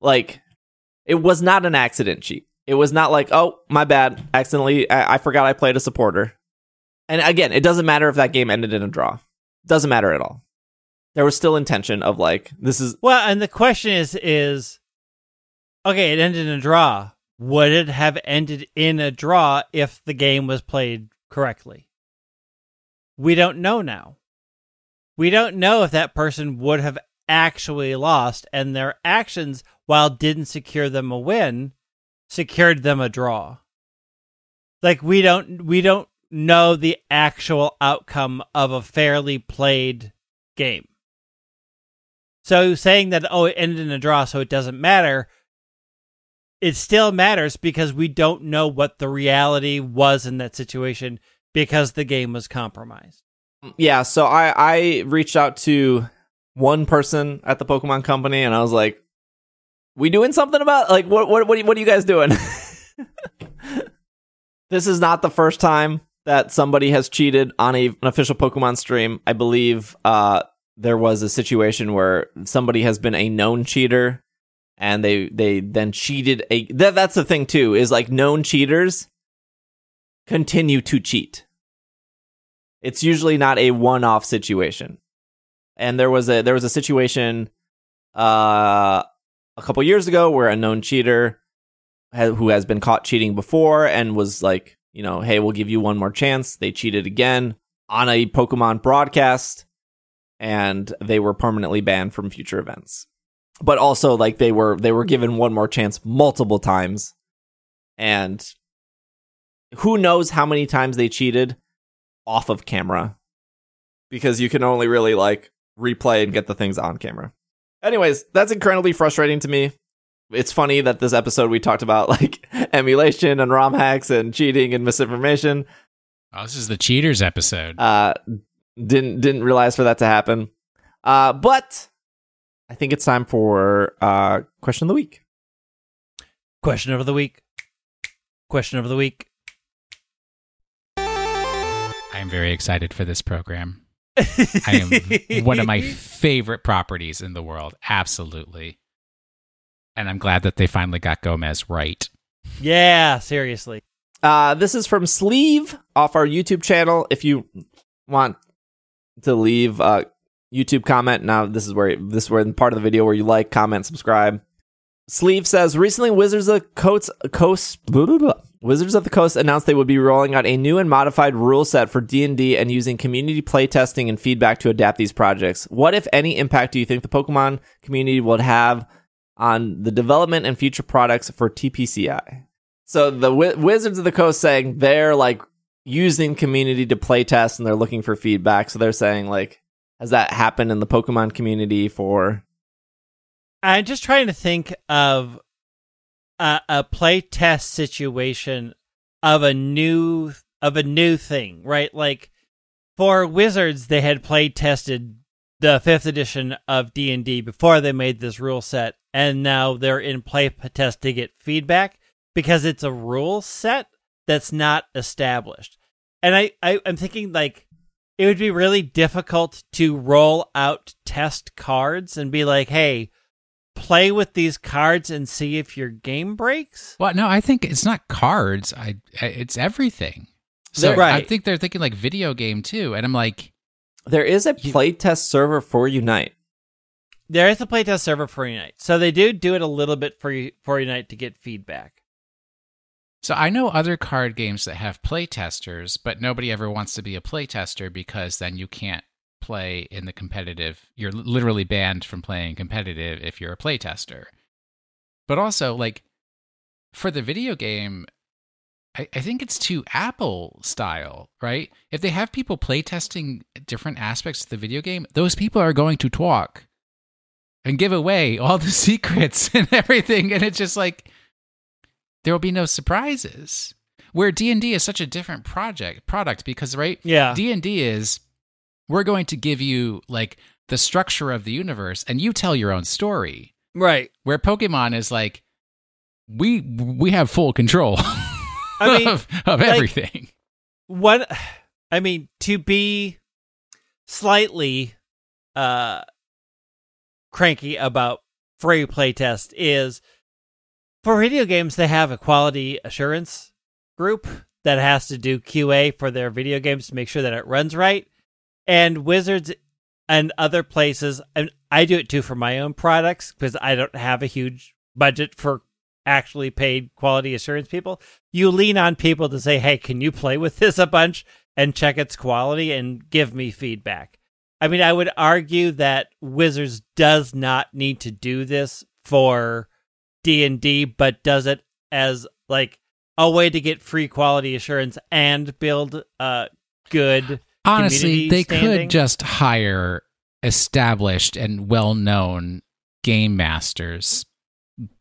Like it was not an accident cheat. It was not like oh my bad. Accidentally i, I forgot i played a supporter. And again it doesn't matter if that game ended in a draw. Doesn't matter at all. There was still intention of like this is Well, and the question is is okay, it ended in a draw. Would it have ended in a draw if the game was played correctly? We don't know now. We don't know if that person would have actually lost and their actions while didn't secure them a win secured them a draw. Like we don't we don't know the actual outcome of a fairly played game. So saying that oh it ended in a draw so it doesn't matter it still matters because we don't know what the reality was in that situation because the game was compromised. Yeah, so I I reached out to one person at the Pokemon company and I was like, "We doing something about like what what what, what are you guys doing?" this is not the first time that somebody has cheated on a, an official Pokemon stream. I believe uh, there was a situation where somebody has been a known cheater and they they then cheated a that, that's the thing too is like known cheaters continue to cheat. It's usually not a one-off situation. And there was a there was a situation uh a couple years ago where a known cheater who has been caught cheating before and was like, you know, hey, we'll give you one more chance. They cheated again on a Pokemon broadcast and they were permanently banned from future events. But also like they were they were given one more chance multiple times. And who knows how many times they cheated off of camera because you can only really like replay and get the things on camera. Anyways, that's incredibly frustrating to me. It's funny that this episode we talked about like emulation and ROM hacks and cheating and misinformation. Oh, this is the cheaters episode. Uh, didn't didn't realize for that to happen. Uh, but I think it's time for uh question of the week. Question of the week. Question of the week. I am very excited for this program. I am one of my favorite properties in the world. Absolutely. And I'm glad that they finally got Gomez right. Yeah, seriously. Uh, this is from Sleeve off our YouTube channel. If you want to leave a YouTube comment, now this is where this is where in part of the video where you like, comment, subscribe. Sleeve says recently Wizards of the Coast, Coast blah, blah, blah. Wizards of the Coast announced they would be rolling out a new and modified rule set for D&D and using community playtesting and feedback to adapt these projects. What if any impact do you think the Pokemon community would have on the development and future products for TPCI? So the Wi- Wizards of the Coast saying they're like using community to playtest and they're looking for feedback. So they're saying like has that happened in the Pokemon community for I'm just trying to think of a, a play test situation of a new of a new thing, right? Like for Wizards, they had play tested the fifth edition of D and D before they made this rule set, and now they're in play test to get feedback because it's a rule set that's not established. And I, I I'm thinking like it would be really difficult to roll out test cards and be like, hey, play with these cards and see if your game breaks? Well, no, I think it's not cards. I, I it's everything. So Right. I think they're thinking like video game too, and I'm like, There is a You- playtest server for Unite. There is a playtest server for Unite, so they do do it a little bit for for Unite to get feedback. So I know other card games that have playtesters, but nobody ever wants to be a playtester because then you can't play in the competitive. You're literally banned from playing competitive if you're a playtester. But also, like for the video game, I, I think it's too Apple style, right? If they have people playtesting different aspects of the video game, those people are going to talk and give away all the secrets and everything, and it's just like there will be no surprises. Where D and D is such a different project product because right, Yeah, D and D is we're going to give you like the structure of the universe, and you tell your own story. right. Where Pokemon is like we we have full control I mean, of, of like- everything. what I mean to be slightly uh cranky about free playtest is for video games they have a quality assurance group that has to do QA for their video games to make sure that it runs right. And Wizards and other places and I do it too for my own products because I don't have a huge budget for actually paid quality assurance people. You lean on people to say, "Hey, can you play with this a bunch and check its quality and give me feedback?" I mean, I would argue that Wizards does not need to do this for D&D but does it as like a way to get free quality assurance and build a good Honestly, community they standing. could just hire established and well known game masters.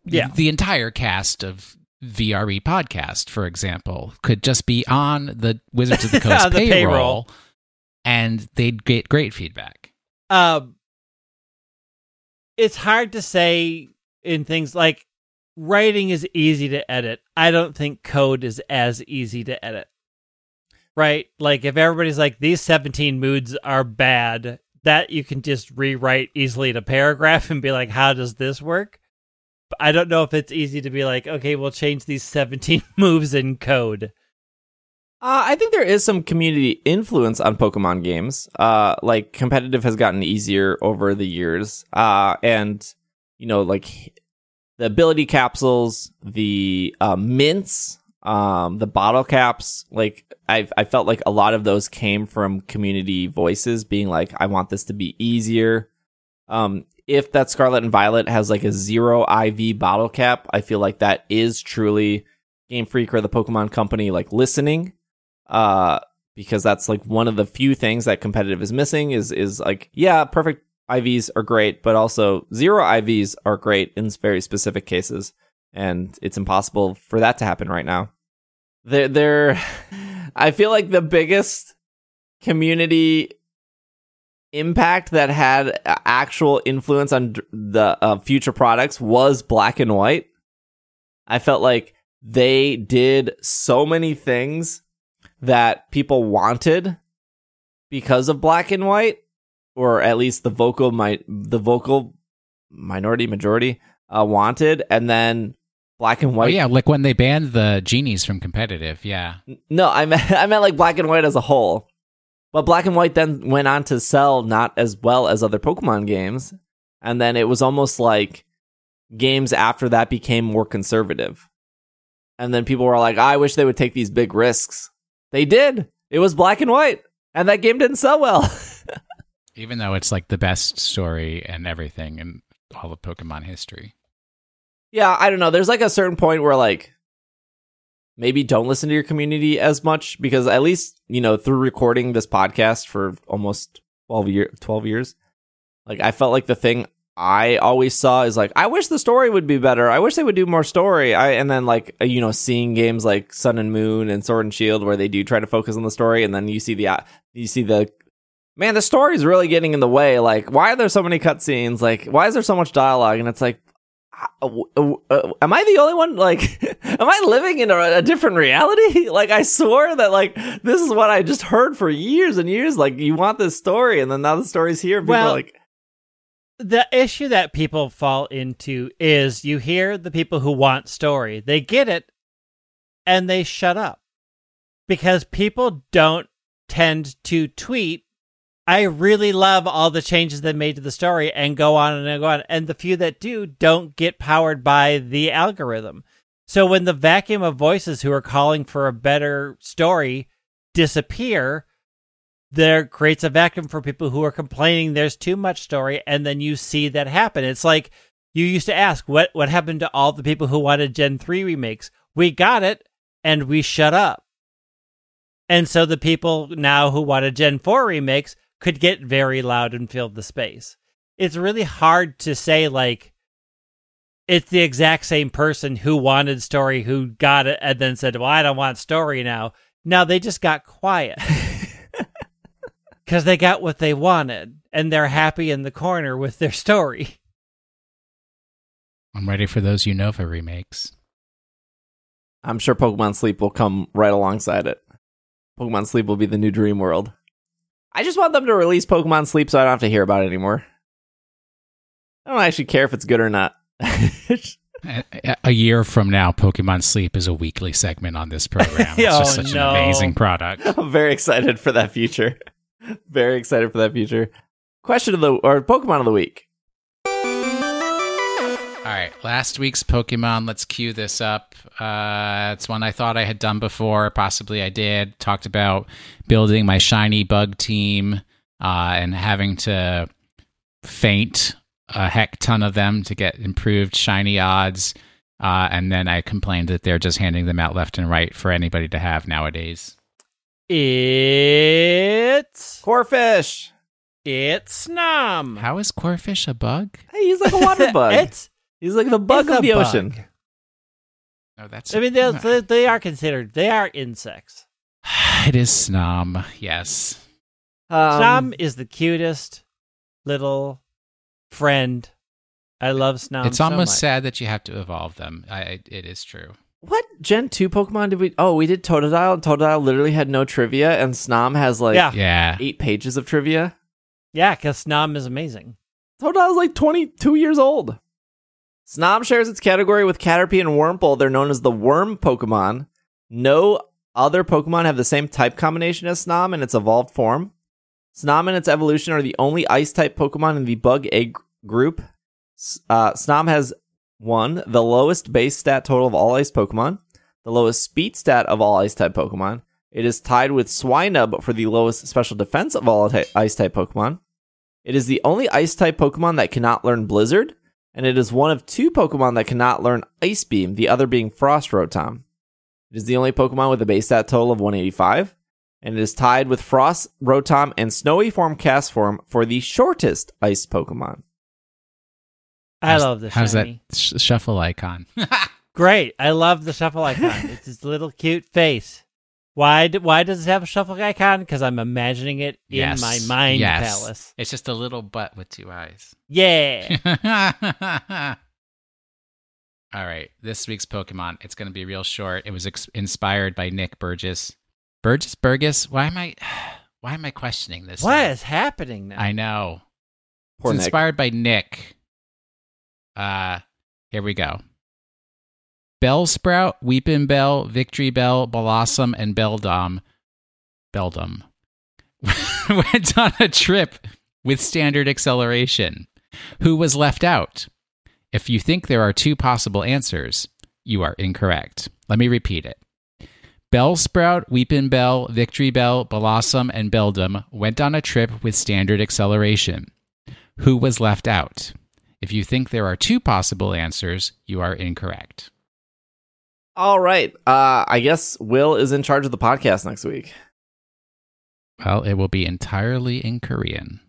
Yeah. The entire cast of VRE podcast, for example, could just be on the Wizards of the Coast the payroll, payroll. and they'd get great feedback. um it's hard to say in things like writing is easy to edit. I don't think code is as easy to edit. Right? Like if everybody's like these 17 moods are bad, that you can just rewrite easily in a paragraph and be like how does this work? But I don't know if it's easy to be like okay, we'll change these 17 moves in code. Uh, I think there is some community influence on Pokemon games. Uh, like competitive has gotten easier over the years. Uh, and you know, like the ability capsules, the uh, mints, um, the bottle caps. Like I, I felt like a lot of those came from community voices being like, "I want this to be easier." Um, if that Scarlet and Violet has like a zero IV bottle cap, I feel like that is truly Game Freak or the Pokemon Company like listening uh because that's like one of the few things that competitive is missing is is like yeah perfect ivs are great but also zero ivs are great in very specific cases and it's impossible for that to happen right now. They're, they're i feel like the biggest community impact that had actual influence on the uh, future products was black and white. I felt like they did so many things that people wanted because of black and white or at least the vocal mi- the vocal minority majority uh, wanted and then black and Oh white yeah, like when they banned the genies from competitive. Yeah, no i meant i meant like black and white as a whole. But black and white then went on to sell not as well as other pokemon games and then it was almost like games after that became more conservative. And then people were like i wish they would take these big risks. They did. It was black and white and that game didn't sell well even though it's like the best story and everything in all of Pokemon history. yeah i don't know. There's like a certain point where like maybe don't listen to your community as much because at least you know through recording this podcast for almost 12 year 12 years like i felt like the thing i always saw is like i wish the story would be better. I wish they would do more story. I and then like uh, you know seeing games like sun and moon and sword and shield where they do try to focus on the story and then you see the uh, you see the man the story's really getting in the way like why are there so many cutscenes like why is there so much dialogue and it's like uh, uh, uh, am I the only one? Like, am I living in a, a different reality? like, I swore that like this is what I just heard for years and years. Like, you want this story, and then now the story's here. People Well, are like, the issue that people fall into is you hear the people who want story, they get it and they shut up because people don't tend to tweet. I really love all the changes they made to the story and go on and go on. And the few that do don't get powered by the algorithm. So when the vacuum of voices who are calling for a better story disappear, there creates a vacuum for people who are complaining there's too much story and then you see that happen it's like you used to ask what what happened to all the people who wanted gen 3 remakes we got it and we shut up and so the people now who wanted gen 4 remakes could get very loud and fill the space it's really hard to say like it's the exact same person who wanted story who got it and then said well i don't want story now now they just got quiet because they got what they wanted and they're happy in the corner with their story. I'm ready for those Unova remakes. I'm sure Pokemon Sleep will come right alongside it. Pokemon Sleep will be the new dream world. I just want them to release Pokemon Sleep so I don't have to hear about it anymore. I don't actually care if it's good or not. A, year from now, Pokemon Sleep is a weekly segment on this program. It's Oh, just such no. an amazing product. I'm very excited for that future. Very excited for that future. Question of the or Pokemon of the week. All right, last week's Pokemon. Let's cue this up. Uh, it's one I thought I had done before. Possibly I did. Talked about building my shiny bug team uh, and having to faint a heck ton of them to get improved shiny odds. Uh, and then I complained that they're just handing them out left and right for anybody to have nowadays. It's Corphish. it's Snom. How is Corphish a bug? Hey, he's like a water bug. it's he's like the bug it's of the bug. ocean. Oh, that's. I mean, they, they they are considered they are insects. it is Snom. Yes. Um, Snom is the cutest little friend. I love Snom. it's so almost much. sad that you have to evolve them. I, I, it is true. What Gen 2 Pokemon did we Oh, we did Totodile, and Totodile literally had no trivia, and Snom has like Yeah. Yeah. eight pages of trivia. Yeah, because Snom is amazing. Totodile's like 22 years old. Snom shares its category with Caterpie and Wurmple. They're known as the worm Pokemon. No other Pokemon have the same type combination as Snom in its evolved form. Snom and its evolution are the only ice type Pokemon in the bug egg group. Uh, Snom has one, the lowest base stat total of all ice Pokemon, the lowest speed stat of all ice type Pokemon. It is tied with Swinub for the lowest special defense of all ice type Pokemon. It is the only ice type Pokemon that cannot learn Blizzard, and it is one of two Pokemon that cannot learn Ice Beam, the other being Frost Rotom. It is the only Pokemon with a base stat total of 185, and it is tied with Frost Rotom and Snowy Form Castform for the shortest ice Pokemon. I How's- love the How's shiny. that sh- shuffle icon? Great. I love the shuffle icon. it's his little cute face. Why? d- Why does it have a shuffle icon? Because I'm imagining it in Yes. my mind Yes. palace. It's just a little butt with two eyes. Yeah. All right, this week's Pokemon. It's going to be real short. It was ex- inspired by Nick Burgess. Burgess, Burgess. Why am I? Why am I questioning this? what now? is happening now? I know. Poor it's Nick. inspired by Nick. Uh, here we go. Bellsprout, Weepinbell, Victory Bell, Bellossom, and Beldom. Beldum went on a trip with standard acceleration. Who was left out? If you think there are two possible answers, you are incorrect. Let me repeat it. Bellsprout, Weepinbell, Victory Bell, Bellossom, and Beldum went on a trip with standard acceleration. Who was left out? If you think there are two possible answers, you are incorrect. All right. Uh, I guess Will is in charge of the podcast next week. Well, it will be entirely in Korean.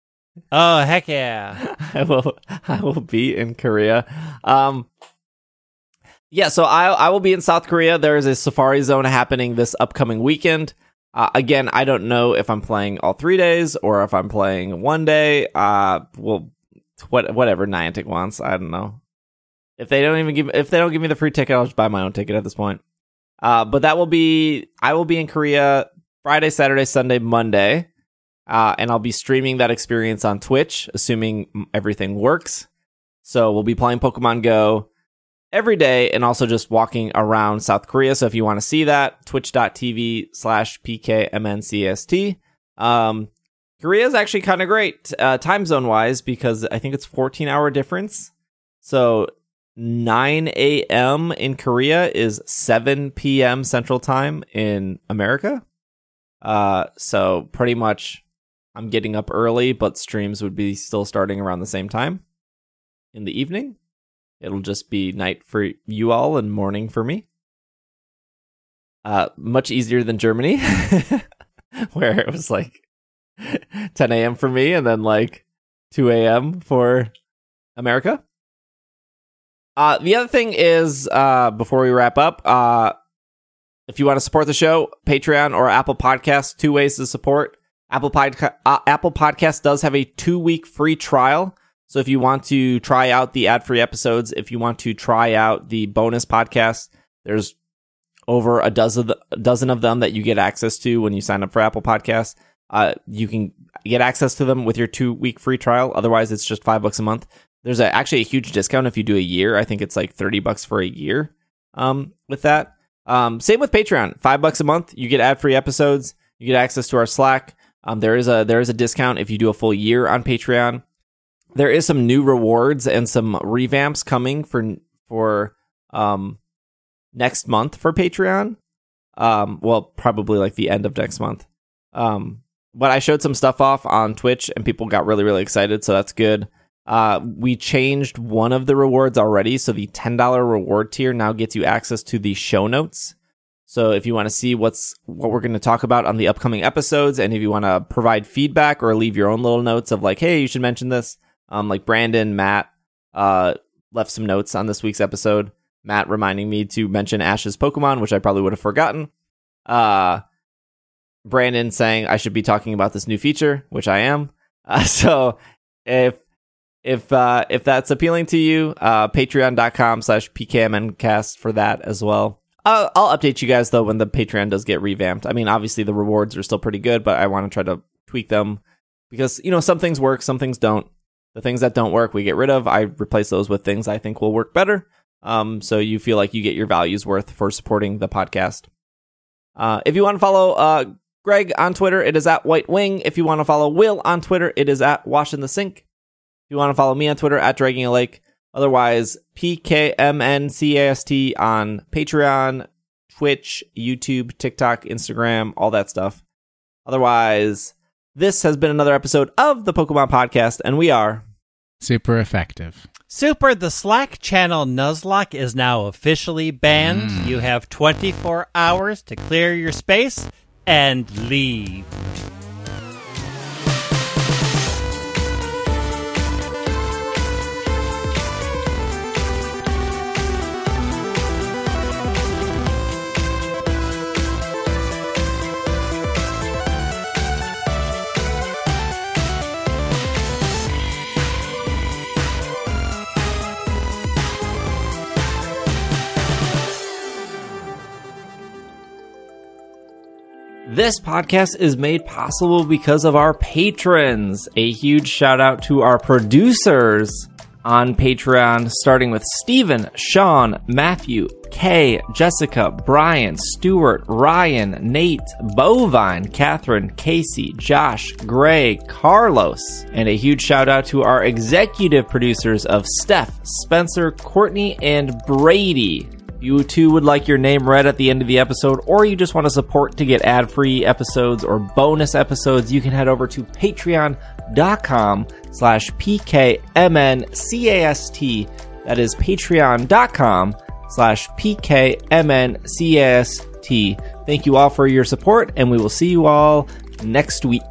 oh heck yeah! I will I will be in Korea. Um yeah, so I I will be in South Korea. There is a Safari Zone happening this upcoming weekend. Uh, again, I don't know if I'm playing all three days or if I'm playing one day. Uh, well, what whatever Niantic wants. I don't know. If they don't even give if they don't give me the free ticket, I'll just buy my own ticket at this point. Uh, but that will be I will be in Korea Friday, Saturday, Sunday, Monday. Uh, and I'll be streaming that experience on Twitch, assuming everything works. So we'll be playing Pokemon Go every day and also just walking around South Korea. So if you want to see that, twitch.tv slash PKMNCAST. Um, Korea is actually kind of great uh, time zone wise because I think it's 14 hour difference. So 9 a.m. in Korea is 7 p.m. Central Time in America. Uh, so pretty much I'm getting up early, but streams would be still starting around the same time in the evening. It'll just be night for you all and morning for me. Uh, much easier than Germany, where it was like 10 a.m. for me and then like 2 a.m. for America. Uh, the other thing is, uh, before we wrap up, uh, if you want to support the show, Patreon or Apple Podcasts, two ways to support. Apple Podca- uh, Apple Podcast does have a two week free trial. So if you want to try out the ad free episodes, if you want to try out the bonus podcast, there's over a dozen a dozen of them that you get access to when you sign up for Apple Podcasts. Uh, you can get access to them with your two week free trial. Otherwise, it's just five bucks a month. There's a, actually a huge discount if you do a year. I think it's like thirty bucks for a year. Um, with that, um, same with Patreon. Five bucks a month, you get ad free episodes. You get access to our Slack. Um, there is a there is a discount if you do a full year on Patreon. There is some new rewards and some revamps coming for for um next month for Patreon. Um, well, probably like the end of next month. Um, but I showed some stuff off on Twitch and people got really really excited, so that's good. Uh, we changed one of the rewards already, so the ten dollar reward tier now gets you access to the show notes. So if you want to see what's what we're going to talk about on the upcoming episodes, and if you want to provide feedback or leave your own little notes of like, hey, you should mention this, um, like Brandon, Matt, uh, left some notes on this week's episode. Matt reminding me to mention Ash's Pokemon, which I probably would have forgotten. Uh, Brandon saying I should be talking about this new feature, which I am. Uh, so if if uh, if that's appealing to you, uh, patreon.com slash pkmncast for that as well. Uh, I'll update you guys though when the Patreon does get revamped. I mean, obviously the rewards are still pretty good, but I want to try to tweak them because you know some things work, some things don't. The things that don't work, we get rid of. I replace those with things I think will work better. Um, so you feel like you get your values worth for supporting the podcast. Uh, if you want to follow uh, Greg on Twitter, it is at White Wing. If you want to follow Will on Twitter, it is at Wash in the Sink. If you want to follow me on Twitter, at Dragging a Lake. Otherwise, PKMNCAST on Patreon, Twitch, YouTube, TikTok, Instagram, all that stuff. Otherwise, this has been another episode of the Pokemon Podcast, and we are Super effective. Super, the Slack channel Nuzlocke is now officially banned. Mm. You have 24 hours to clear your space and leave. This podcast is made possible because of our patrons. A huge shout out to our producers on Patreon, starting with Stephen, Sean, Matthew, Kay, Jessica, Brian, Stuart, Ryan, Nate, Bovine, Catherine, Casey, Josh, Gray, Carlos, and a huge shout out to our executive producers of Steph, Spencer, Courtney, and Brady you too would like your name read at the end of the episode, or you just want to support to get ad free episodes or bonus episodes, you can head over to patreon.com slash pkmncast. That is patreon.com slash pkmncast. Thank you all for your support, and we will see you all next week.